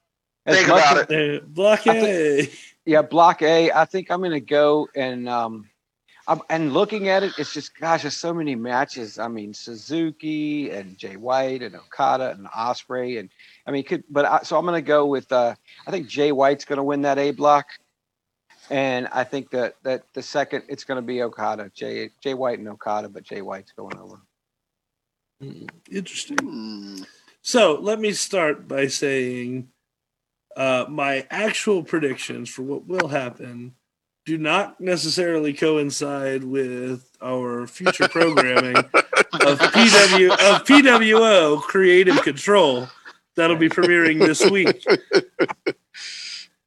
As Think much about as- it. Block I A. yeah, block A. I think I'm going to go and um, I'm, and looking at it, it's just gosh, there's so many matches. I mean, Suzuki and Jay White and Okada and Ospreay and I mean, could but I, so I'm going to go with uh, I think Jay White's going to win that A block, and I think that that the second it's going to be Okada, Jay Jay White and Okada, but Jay White's going over. Interesting. Hmm. So let me start by saying uh, my actual predictions for what will happen do not necessarily coincide with our future programming of PW of PWO Creative Control that'll be premiering this week.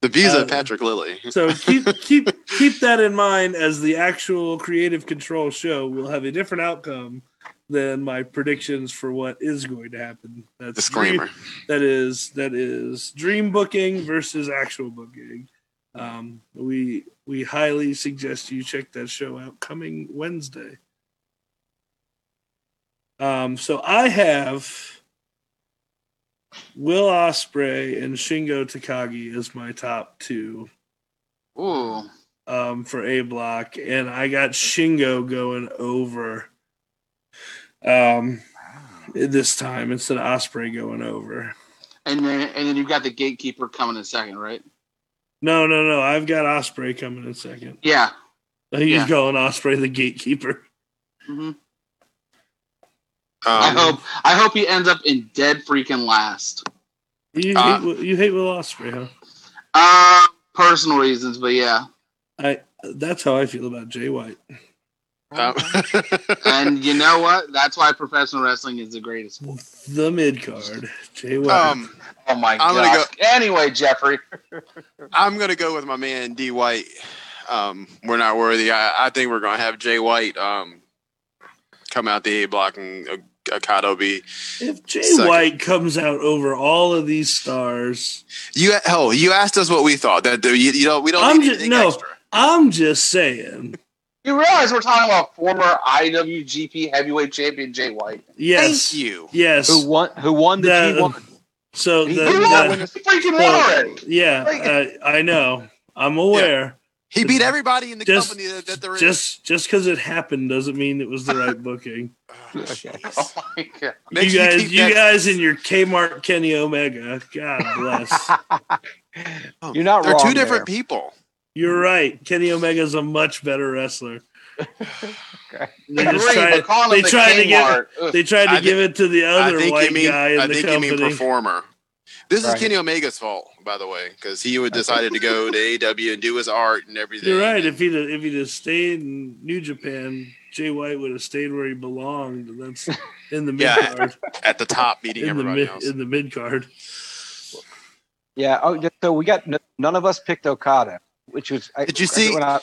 the visa, uh, Patrick Lilly. So keep keep keep that in mind as the actual Creative Control show will have a different outcome than my predictions for what is going to happen. That's Disclaimer. dream- that is that is dream booking versus actual booking. Um, we we highly suggest you check that show out coming Wednesday. Um, so I have Will Ospreay and Shingo Takagi as my top two Ooh. um, for A block, and I got Shingo going over um, this time instead of Ospreay going over. And then and then you've got the gatekeeper coming in second, right? No, no, no. I've got Ospreay coming in second. Yeah. He's Yeah. going Ospreay the gatekeeper. hmm Um, I hope I hope he ends up in dead freaking last. You Uh, hate Will- you hate Will Ospreay, huh? Uh personal reasons, but yeah. I that's how I feel about Jay White. Um, And you know what? That's why professional wrestling is the greatest sport. The mid card, Jay White. um, Oh my I'm gonna god. Anyway, Jeffrey. I'm gonna go with my man D White. Um, we're not worthy. I, I think we're gonna have Jay White um, come out the A block and uh, Okada be if Jay second. White comes out over all of these stars, you. Hell, you asked us what we thought. That you, you know we don't I'm need ju- anything no. extra. I'm just saying. You realize we're talking about former IWGP heavyweight champion Jay White. Yes, Thank you. yes. Who won? Who won the The- G1? So He the, did He not the- He freaking won so- already. yeah, uh, I know. I'm aware. He beat everybody in the Just- company that, that they're in. Just just because it happened doesn't mean it was the right booking. Oh, Oh my god. You sure guys, keep you that- guys, in your Kmart Kenny Omega. God bless. You're not They're wrong two different people. You're right. Kenny Omega's a much better wrestler. Okay. They just tried. They the tried to give. They tried to I give it to the I other think white you mean. guy in I the think you mean performer. This Right. is Kenny Omega's fault, by the way, because he would decided to go to AEW and do his art and everything. You're right. If he'd if he'd have stayed in New Japan, Jay White would have stayed where he belonged. And that's in the mid Yeah. at the top, beating in the everybody mid else. in the mid card. Yeah. Oh, so we got none of us picked Okada, which was. I- Did you see- when I-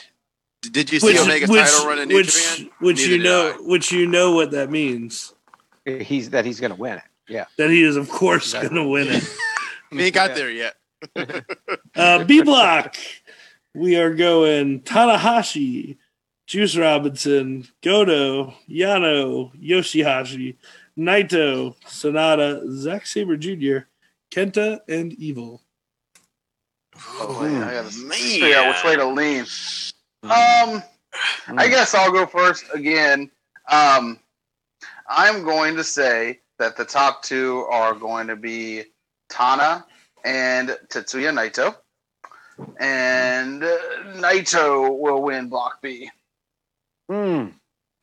Did you see Omega's title run in New which, Japan? which Neither you know I. which you know what that means. he's that he's going to win it. Yeah. That he is of course Exactly. going to win it. We ain't got Yeah. there yet. Uh, B block. We are going Tanahashi, Juice Robinson, Goto, Yano, Yoshihashi, Naito, Sanada, Zack Sabre Jr., Kenta, and Evil. Oh, wait, I gotta Man. figure out which way to lean. Um, I guess I'll go first again. Um, I'm going to say that the top two are going to be Tana and Tetsuya Naito. And uh, Naito will win Block B. Hmm.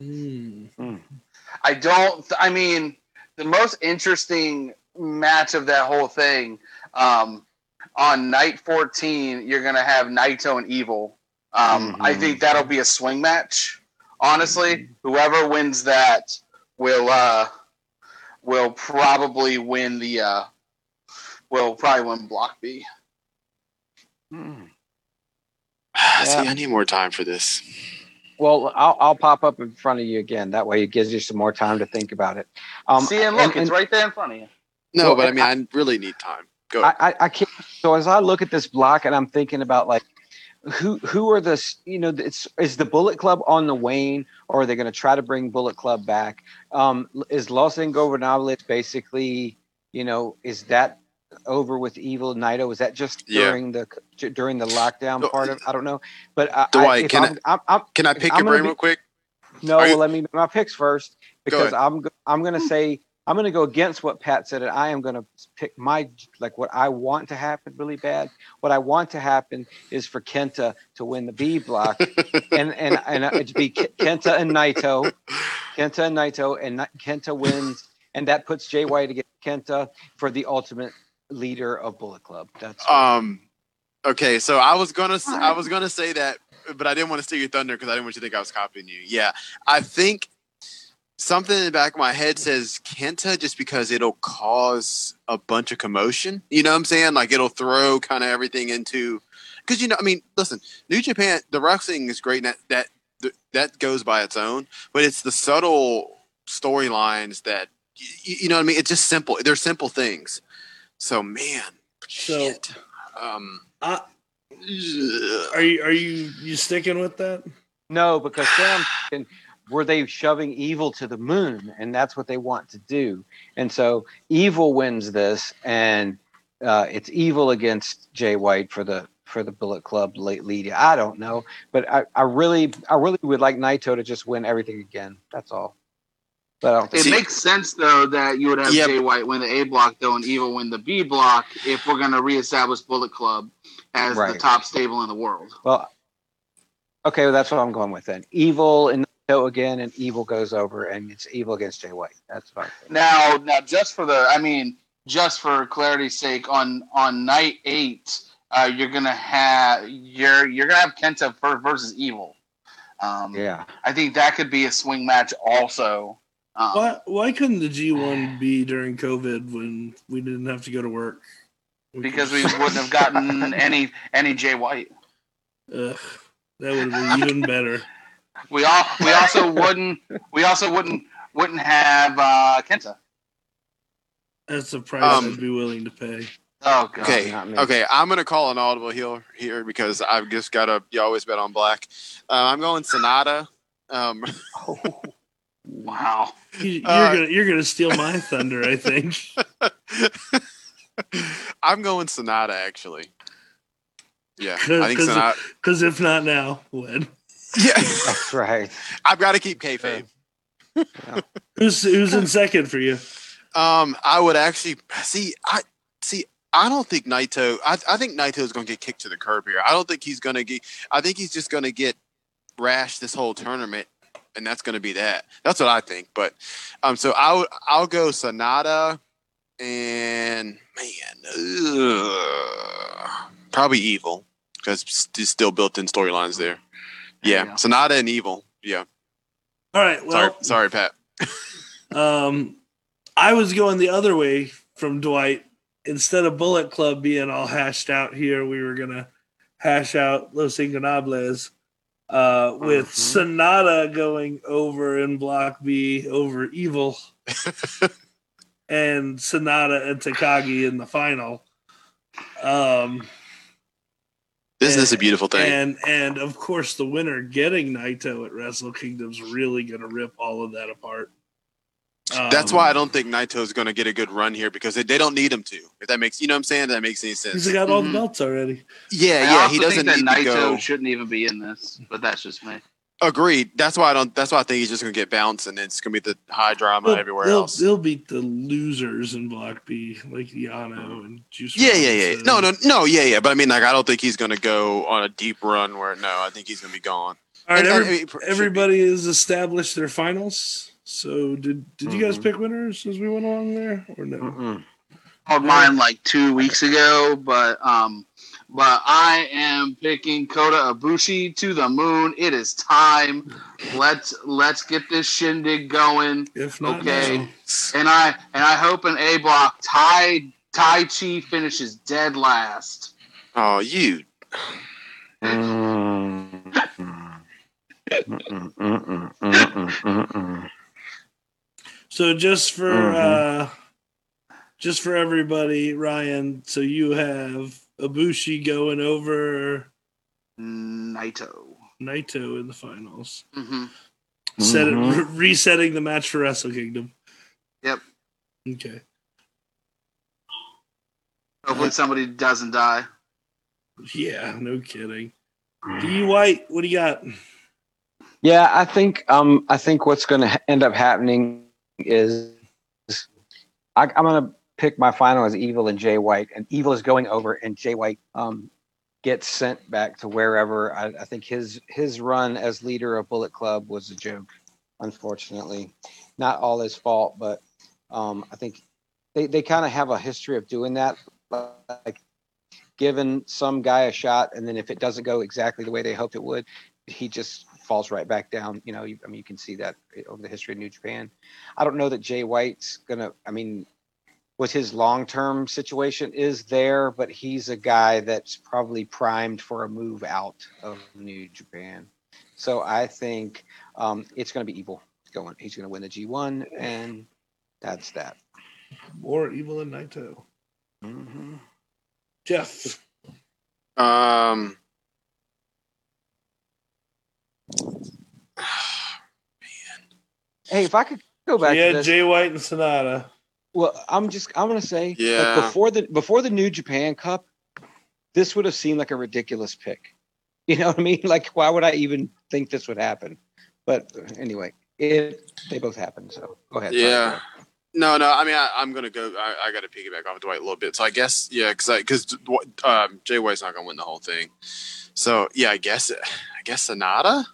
Hmm. I don't. I mean, the most interesting match of that whole thing. Um, on night 14, you're gonna have Naito and Evil. Um, I Mhm. think that'll be a swing match. Honestly, whoever wins that will uh, will probably win the uh, will probably win Block B. Hmm. See, I need more time for this. Well, I'll, I'll pop up in front of you again. That way, it gives you some more time to think about it. Um, See, and look, and- it's right there in front of you. No, Well, but I mean, I really need time. Go. I, I, I can't. So as I look at this block and I'm thinking about like, who who are the you know it's is the Bullet Club on the wane or are they going to try to bring Bullet Club back? Um, is Los Ingobernables basically you know is that over with Evil Naito? Was that just Yeah. during the during the lockdown part of? I don't know, but I, I, Dwight, if can I'm, I'm, I'm, Can I pick I'm your brain be- real quick? no, you- well, let me make my picks first because. I'm I'm going to say I'm going to go against what Pat said, and I am going to pick my like what I want to happen really bad. What I want to happen is for Kenta to win the B block, and and and it'd be Kenta and Naito, Kenta and Naito, and Kenta wins, and that puts Jay White against Kenta for the ultimate leader of Bullet Club. That's Um. Okay, so I was gonna I was gonna say that, but I didn't want to steal your thunder because I didn't want you to think I was copying you. Yeah, I think something in the back of my head says Kenta just because it'll cause a bunch of commotion. You know what I'm saying? Like it'll throw kind of everything into because you know I mean, listen, New Japan the wrestling is great and that that that goes by its own, but it's the subtle storylines that you, you know what I mean. It's just simple. They're simple things. So man, So- shit. Um. Uh, are you are you you sticking with that? No, because Sam I'm thinking, were they shoving evil to the moon? And that's what they want to do. And so evil wins this, and uh, it's evil against Jay White for the for the Bullet Club late lead. I don't know, but I, I really I really would like Naito to just win everything again. That's all. But I don't think It See- makes sense though that you would have Yeah, Jay White win the A block though, and Evil win the B block if we're gonna reestablish Bullet Club as the top stable in the world. well. Okay, well, that's what I'm going with then. Evil and Naito again, and evil goes over, and it's evil against Jay White. That's fine. Now, now, just for the, I mean, just for clarity's sake, on on night eight, uh, you're gonna have you're you're gonna have Kenta ver- versus Evil. Um, Yeah. I think that could be a swing match also. Um, Why why couldn't the G one be during COVID when we didn't have to go to work? Because we wouldn't have gotten any any Jay White. Ugh, that would have been even better. We all we also wouldn't we also wouldn't wouldn't have uh, Kenta. That's the price Um, I'd be willing to pay. Oh god. Okay, okay. I'm gonna call an audible here here because I've just got to. You always bet on black. Uh, I'm going Sanada. Um, Oh, Wow. You, you're Uh, gonna you're gonna steal my thunder, I think. I'm going Sanada actually. Yeah, Cause- I think cause- Sanada. Because if not now, when? Yeah, that's right. I've got to keep kayfabe. Who's who's in second for you? Um, I would actually see. I see. I don't think Naito. I, I think Naito is going to get kicked to the curb here. I don't think he's going to get. I think he's just going to get rash this whole tournament, and that's going to be that. That's what I think. But um, so I would. I'll go Sanada, and man, uh, probably evil because there's still built-in storylines there. Yeah. Sanada and evil. Yeah. All right. sorry, Well, sorry, Pat. Um, I was going the other way from Dwight. Instead of Bullet Club being all hashed out here, we were gonna hash out Los Ingonables uh, with Mhm. Sanada going over in Block B over Evil, and Sanada and Takagi in the final. Um, Isn't this a beautiful thing? and and of course, the winner getting Naito at Wrestle Kingdom's really gonna rip all of that apart. That's Um, why I don't think Naito's going to get a good run here because they, they don't need him to. If that makes you know what I'm saying, if that makes any sense. He's got all the Mhm. belts already. Yeah, I yeah, also he doesn't think need that to Naito go. shouldn't even be in this, but that's just me. Agreed. That's why I don't. That's why I think he's just going to get bounced, and it's going to be the high drama They'll- everywhere they'll, else. They'll beat the losers in Block B, like Yano and Juice. Yeah, yeah, yeah. No, no, no. Yeah, yeah. But I mean, like, I don't think he's going to go on a deep run where. No, I think he's going to be gone. All right, And- and- every- I mean, everybody has established their finals. So did did you guys Mhm. pick winners as we went along there, or no? Mm-mm. called mine like two weeks ago, but um, but I am picking Kota Ibushi to the moon. It is time. Let's let's get this shindig going. If not, Okay. no. And I and I hope in A block Tai Taichi finishes dead last. Oh, you. So just for Mhm. uh just for everybody, Ryan. So you have Ibushi going over Naito. Naito in the finals. hmm Set it, Mhm. re- resetting the match for Wrestle Kingdom. Yep. Okay. Hopefully somebody doesn't die. Yeah, no kidding. D White, what do you got? Yeah, I think um I think what's going to end up happening is I, I'm going pick my final as Evil and Jay White, and Evil is going over, and Jay White um gets sent back to wherever. I, I think his his run as leader of Bullet Club was a joke, unfortunately. Not all his fault, but um I think they they kind of have a history of doing that, like giving some guy a shot, and then if it doesn't go exactly the way they hoped it would, he just falls right back down. You know, you, I mean, you can see that over the history of New Japan. I don't know that Jay White's gonna. I mean, what his long-term situation is there, but he's a guy that's probably primed for a move out of New Japan. So I think um, it's going to be evil going. He's going to win the G1, and that's that. More evil than Naito. hmm Jeff. Um. Hey, if I could go back yeah, Jay White and Sanada. Well, I'm just I'm gonna say like, before the before the New Japan Cup, this would have seemed like a ridiculous pick. You know what I mean? Like, why would I even think this would happen? But anyway, it they both happened. So go ahead. Yeah. Greg. No, no. I mean, I, I'm gonna go. I, I got to piggyback off Dwight a little bit. So I guess, yeah, because because um, Jay White's not gonna win the whole thing. So yeah, I guess I guess Sanada.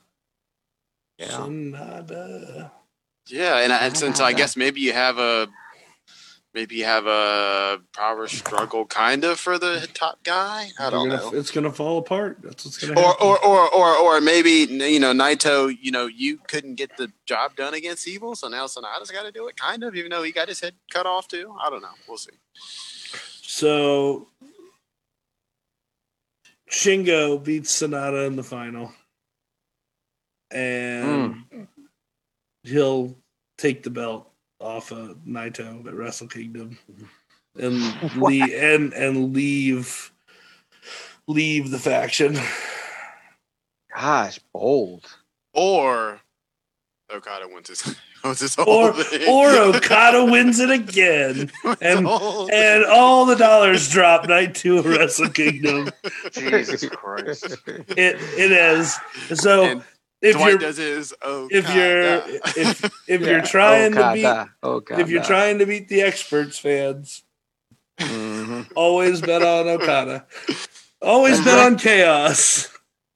Yeah. Sanada. Yeah, and, and since I guess maybe you have a maybe you have a power struggle kind of for the top guy. I don't gonna- know. It's gonna fall apart. That's what's gonna happen. or, or, or, or maybe you know Naito. You know you couldn't get the job done against Evil, so now Sanada's got to do it, kind of. Even though he got his head cut off too. I don't know. We'll see. So Shingo beats Sanada in the final. And hmm. he'll take the belt off of Naito at Wrestle Kingdom mm-hmm. and What? leave and, and leave leave the faction. Gosh, bold. Or Okada wins his wins his whole Or thing. or Okada wins it again. And- whole. And all the dollars drop night two of Wrestle Kingdom. Jesus Christ. It it is. So And if Dwight you're does his if you're Okada. if if Yeah, you're trying to beat Okada, Okada. if you're trying to beat the experts fans, Mhm. always bet on Okada. Always bet on chaos.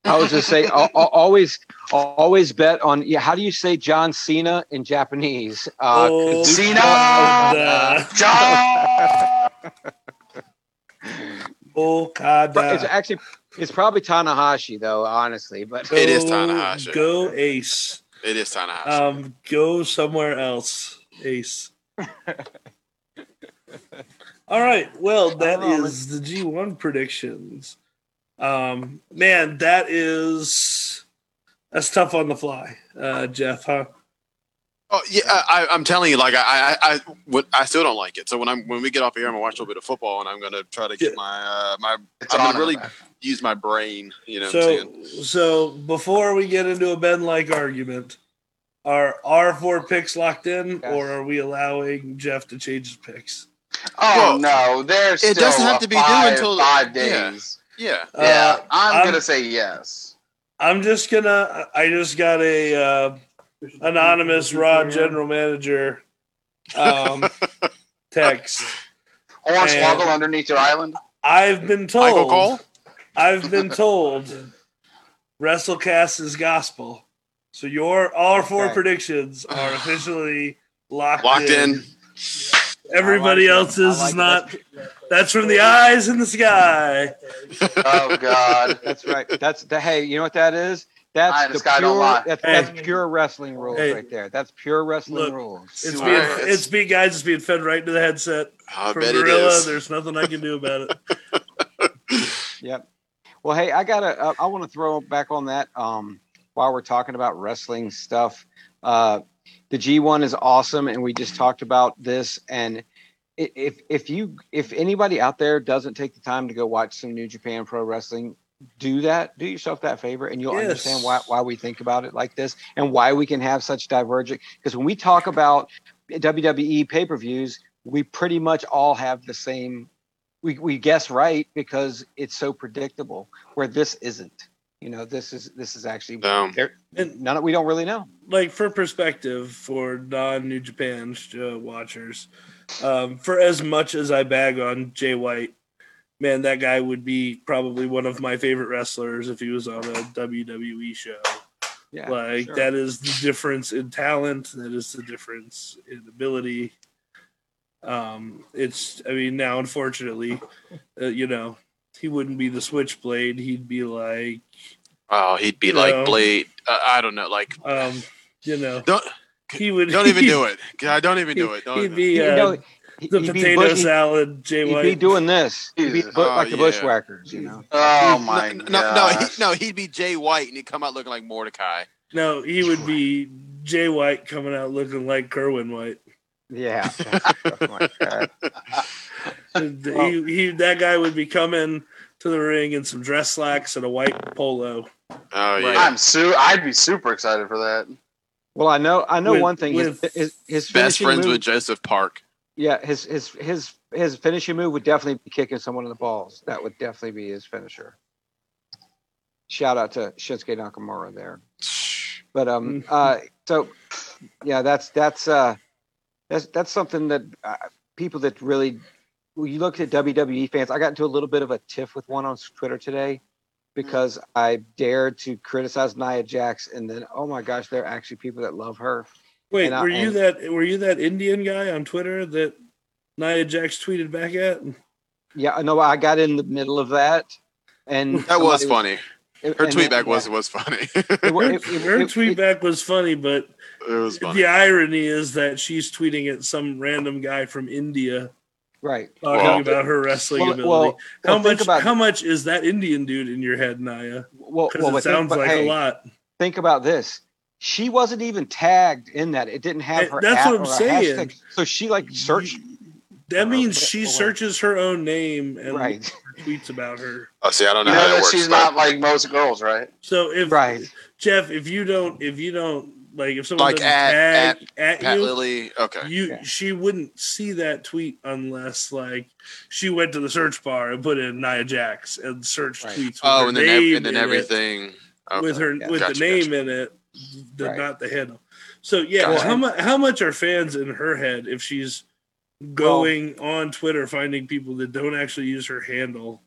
I was just say al- al- always always bet on yeah. How do you say John Cena in Japanese? Uh, Oh, Kazuchika Cena! uh, John! Okada. It's actually it's probably Tanahashi though, honestly. But It is Tanahashi. Go Ace. It is Tanahashi. Um, go somewhere else, Ace. All right. Well, that don't is the G1 predictions. Um, man, that is that's tough on the fly, uh, Jeff. Huh? oh yeah, I, I'm telling you, like I, I, I, what, I still don't like it. So when I'm when we get off here, I'm gonna watch a little bit of football, and I'm gonna try to get Yeah. my uh, my It's I'm gonna really really. Use my brain. You know what I'm? So, so before we get into a Ben like argument, are our four picks locked in, Yes. or are we allowing Jeff to change his picks? Oh Well, no, there's it still doesn't have to be due until- five days. Yeah. Yeah, Uh, I'm, I'm- gonna say yes. I'm just gonna. I just got a uh, anonymous Raw general manager um, text. Hornswoggle and- underneath your island. I've been Michael told. Cole. I've been told. WrestleCast is gospel. So your all four Okay. predictions are officially locked, Locked in. Everybody like else's I is it. not. That's, That's from the eyes in the sky. Oh God. that's right. That's the hey. You know what that is? That's the the sky, pure. That's, Hey. that's pure wrestling rules Hey. right there. That's pure wrestling Look, rules. It's Swear. being, It's- it's being guys. It's being fed right into the headset. I From bet it Gorilla, is. there's nothing I can do about it. Yep. Well, hey, I gotta. Uh, I want to throw back on that. Um, while we're talking about wrestling stuff, uh, the G1 is awesome, and we just talked about this. And if if you if anybody out there doesn't take the time to go watch some New Japan Pro Wrestling, do that. Do yourself that favor, and you'll Yes. understand why why we think about it like this, and why we can have such divergent. Because when we talk about WWE pay per views, we pretty much all have the same we, we guess right because it's so predictable where this isn't you know this is this is actually Um, And none of, we don't really know like for perspective for non New Japan uh, watchers, um, for as much as I bag on Jay White, man, that guy would be probably one of my favorite wrestlers if he was on a WWE show. yeah like sure. that is the difference in talent. That is the difference in ability. Um, it's I mean now unfortunately, uh, you know, he wouldn't be the Switchblade. He'd be like, oh, he'd be like know. Blade. Uh, I don't know. Like, um, you know, don't he would don't even do it. God, don't even do it. Don't He'd even. be You uh, know, he- the he'd be potato bush- salad, Jay he'd, be doing this he'd be bu- Oh, like the yeah. bushwhackers you know Oh my no, God. no, no, he, no, he'd be Jay White and he'd come out looking like Mordecai. no, he would be Jay White coming out looking like Kerwin White. Yeah oh my God. he, he, that guy would be coming to the ring in some dress slacks and a white polo. Oh yeah, I'm su- I'd be super excited for that. well i know i know With- one thing his, his, his best friends move, with Joseph Park. yeah his his his his finishing move would definitely be kicking someone in the balls that would definitely be his finisher shout out to shinsuke nakamura there but um Mm. uh so yeah that's that's uh that's that's something that uh, people that really when you look at WWE fans I got into a little bit of a tiff with one on Twitter today because I dared to criticize Nia Jax and then oh my gosh there are actually people that love her Wait, And I- were you and- that were you that Indian guy on Twitter that Nia Jax tweeted back at? yeah I know I got in the middle of that and That was somebody funny. Her and tweet back was yeah. was funny. It Her, it- it- her tweet back was funny, but it was funny. the irony is that she's tweeting at some random guy from India right talking Well- about her wrestling well, ability. well, how well, much? about How much is that Indian dude in your head, Naya? well, Because well, it but think sounds like hey, a lot. think about this. She wasn't even tagged in that. It didn't have her. that's at what I'm saying. hashtag. So she like searched. That means she well- searches her own name and Right. tweets about her. oh, see, I don't You know know how that that works. she's though. not like most girls, right? So if Right. Jeff, if you don't, if you don't like, if someone Like doesn't at- tag at, Pat you, Lilly. Okay. you Yeah. she wouldn't see that tweet unless like she went to the search bar and put in Nia Jax and searched Right. tweets. With Oh, her and then ev- and then everything. Okay. with her Yeah. with Gotcha, the name gotcha. in it, the, Right. not the handle. So yeah, Gotcha. how much how much are fans in her head if she's going on Twitter finding people that don't actually use her handle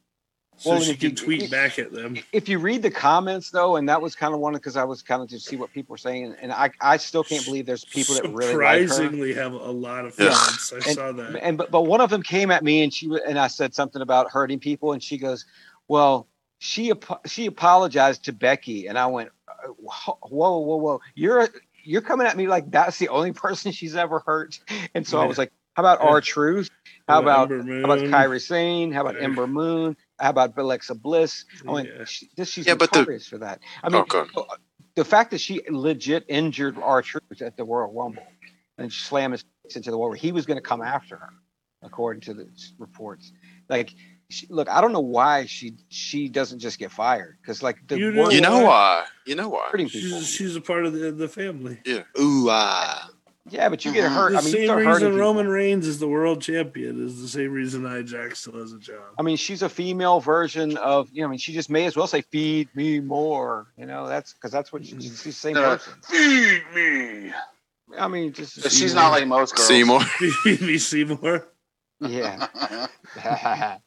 so Well, she if you- can tweet back at them. if you read the comments though, and that was kind of one because I was kind of to see what people were saying, and I I still can't believe there's people that really like her. Surprisingly, have a lot of Yeah. fans. I And- saw that. And but but one of them came at me and she and I said something about hurting people, and she goes, "Well, she she apologized to Becky," and I went, uh, "Whoa, whoa, whoa! You're you're coming at me like that's the only person she's ever hurt." And so I was like, "How about Yeah. R-Truth? How about how about Moon. Kairi Sane? How about Yeah. Ember Moon? How about Alexa Bliss?" I went, Yeah. she, this, she's Yeah, but the- notorious for that. I mean, Okay. the fact that she legit injured R-Truth at the Royal Rumble and slammed his face into the wall, where he was going to come after her, according to the reports. Like, she, look, I don't know why she she doesn't just get fired because like the You know You know why? You know why? She's, she's a part of the, the family. Yeah. Ooh ah. Yeah, but you get Mhm. hurt. The I mean, you same start hurting reason people. Roman Reigns is the world champion is the same reason Nia still has a job. I mean, she's a female version of you know. I mean, she just may as well say "feed me more." You know, that's because that's what she, she's the same No. person. Feed me. I mean, just But she's not like most girls. Seymour. feed me Seymour. yeah.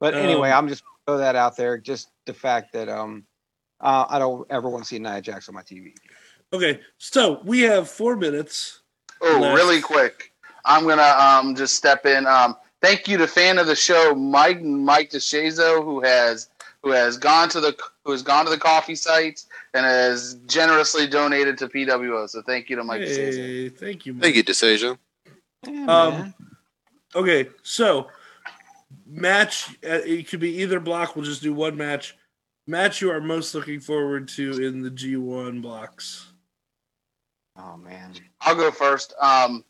but anyway, Um, I'm just throw that out there. Just the fact that um, uh, I don't ever want to see Nia Jax on my TV. Okay, so we have four minutes. Oh, Left. really quick. I'm gonna um just step in. Um, thank you to fan of the show, Mike Mike DeShazo, who has who has gone to the who has gone to the coffee site and has generously donated to PWO. So thank you to Mike DeShazo. Hey, thank you. Mike. Thank you, Desasia. Yeah, Um. Okay, so match. Uh, it could be either block. We'll just do one match. Match you are most looking forward to in the G1 blocks. Oh man. I'll go first. Um,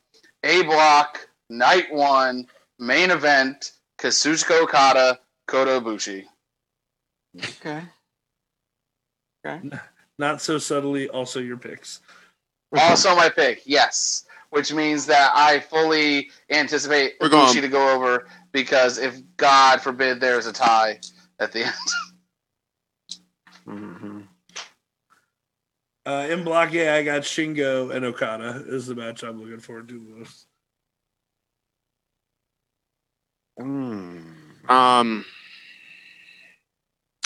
A block, night one, main event, Kazuchika Okada, Kota Ibushi. Okay. Okay. Not so subtly. Also, your picks. Also my pick, yes. Which means that I fully anticipate We're Ibushi going- to go over because if God forbid there's a tie at the end. hmm Uh, in block, yeah, I got Shingo and Okada is the match I'm looking forward to the most. Mm. Um,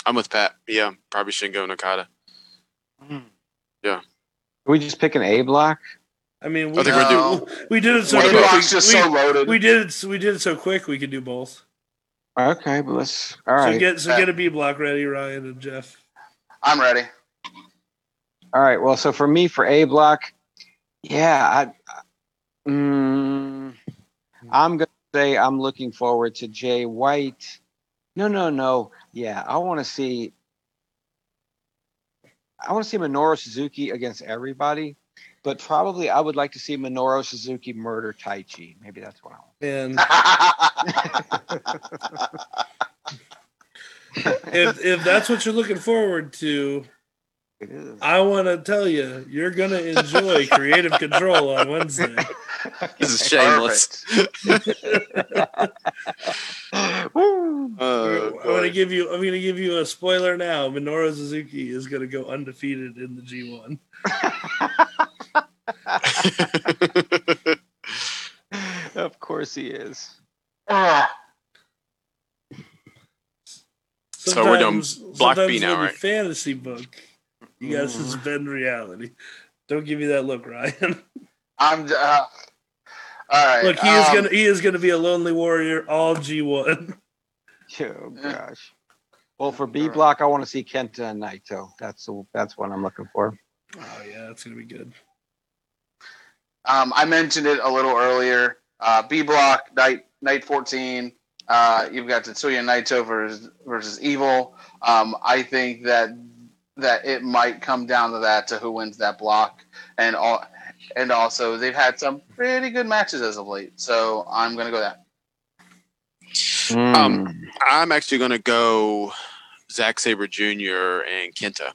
I'm with Pat. Yeah, probably Shingo and Okada. Yeah. We just pick an A block? I mean, we, I think we're No. we did it so A quick. block's just we, so loaded. we did it. We did it so quick. We could do both. Okay, but let's. All So right. get so get a B block ready, Ryan and Jeff. I'm ready. All right. Well, so for me, for A block, yeah, I, mm, I'm gonna say I'm looking forward to Jay White. No, no, no. Yeah, I want to see. I want to see Minoru Suzuki against everybody, but probably I would like to see Minoru Suzuki murder Taichi. Maybe that's what I want. And if if that's what you're looking forward to. I want to tell you, you're gonna enjoy Creative Control on Wednesday. This is shameless. Woo. Uh, I'm gonna give you. I'm gonna give you a spoiler now. Minoru Suzuki is gonna go undefeated in the G1. of course he is. Ah, So we're doing Sometimes- Block B now, right? Fantasy book. You gotta suspend reality. Don't give me that look, Ryan. I'm. Uh, all right. Look, he is um, gonna he is gonna be a lonely warrior all G1. Oh gosh. Well, for B block, I want to see Kenta and Naito. That's the, that's what I'm looking for. Oh yeah, that's gonna be good. Um, I mentioned it a little earlier. Uh, B block night night fourteen. Uh, you've got Tetsuya Naito versus versus Evil. Um, I think that that it might come down to that to who wins that block, and all, and also they've had some pretty good matches as of late. So I'm gonna go that. Um, I'm actually going to go Zack Sabre Jr. and Kenta.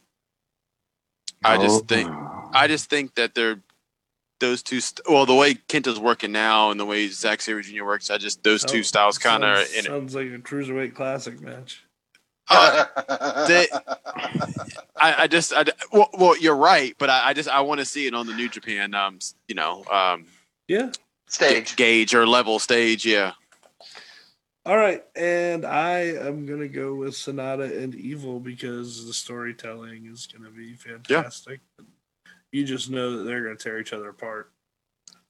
I just think I just think that they're those two. St- well, the way Kenta's working now and the way Zack Sabre Jr. works, I just those two Oh, styles kind of sounds, it. sounds like a cruiserweight classic match. Uh, they- I, I just, I, well, well, you're right, but I, I just, I want to see it on the New Japan, um, you know, um, Yeah, Stage. gauge or level stage. Yeah, All right, and I am gonna go with Sanada and Evil because the storytelling is gonna be fantastic. You just know that they're gonna tear each other apart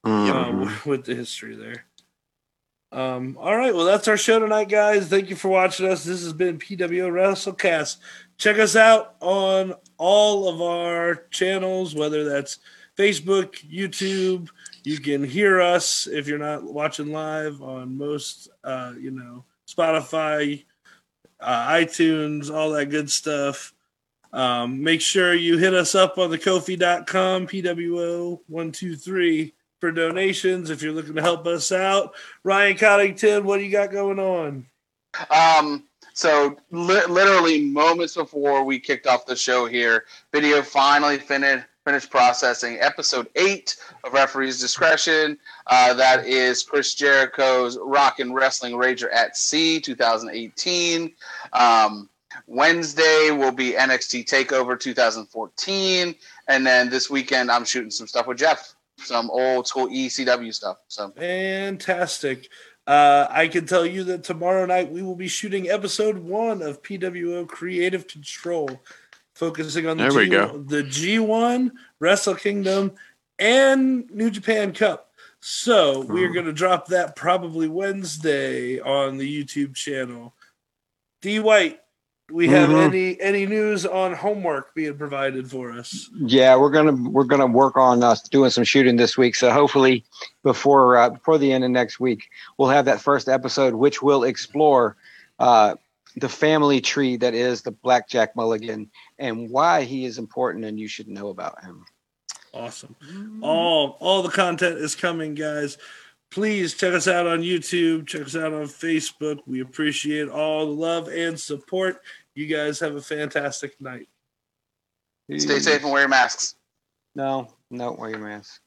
Mhm. um, with the history there. Um, all right, well, that's our show tonight, guys. Thank you for watching us. This has been PWO WrestleCast. Check us out on all of our channels, whether that's Facebook, YouTube. You can hear us if you're not watching live on most, uh, you know, Spotify, uh, iTunes, all that good stuff. Um, make sure you hit us up on the Kofi.com, PWO123 for donations if you're looking to help us out. Ryan Coddington, what do you got going on? Um, so li- literally moments before we kicked off the show here, video finally finished finished processing episode eight of Referee's Discretion. Uh, that is Chris Jericho's Rock and Wrestling Rager at Sea 2018. Um, Wednesday will be NXT Takeover 2014, and then this weekend I'm shooting some stuff with Jeff, some old school ECW stuff. So Fantastic. Uh, I can tell you that tomorrow night we will be shooting episode one of PWO Creative Control, focusing on the, There we G- go. the G1, Wrestle Kingdom, and New Japan Cup. So we are Hmm. going to drop that probably Wednesday on the YouTube channel. D White, we have Mhm. any any news on homework being provided for us? Yeah, we're gonna we're gonna work on us doing some shooting this week. So hopefully before uh, before the end of next week, we'll have that first episode, which will explore uh, the family tree that is the Blackjack Mulligan and why he is important and you should know about him. Awesome. All all the content is coming, guys. Please check us out on YouTube. Check us out on Facebook. We appreciate all the love and support. You guys have a fantastic night. stay safe and wear your masks. No, no, wear your mask.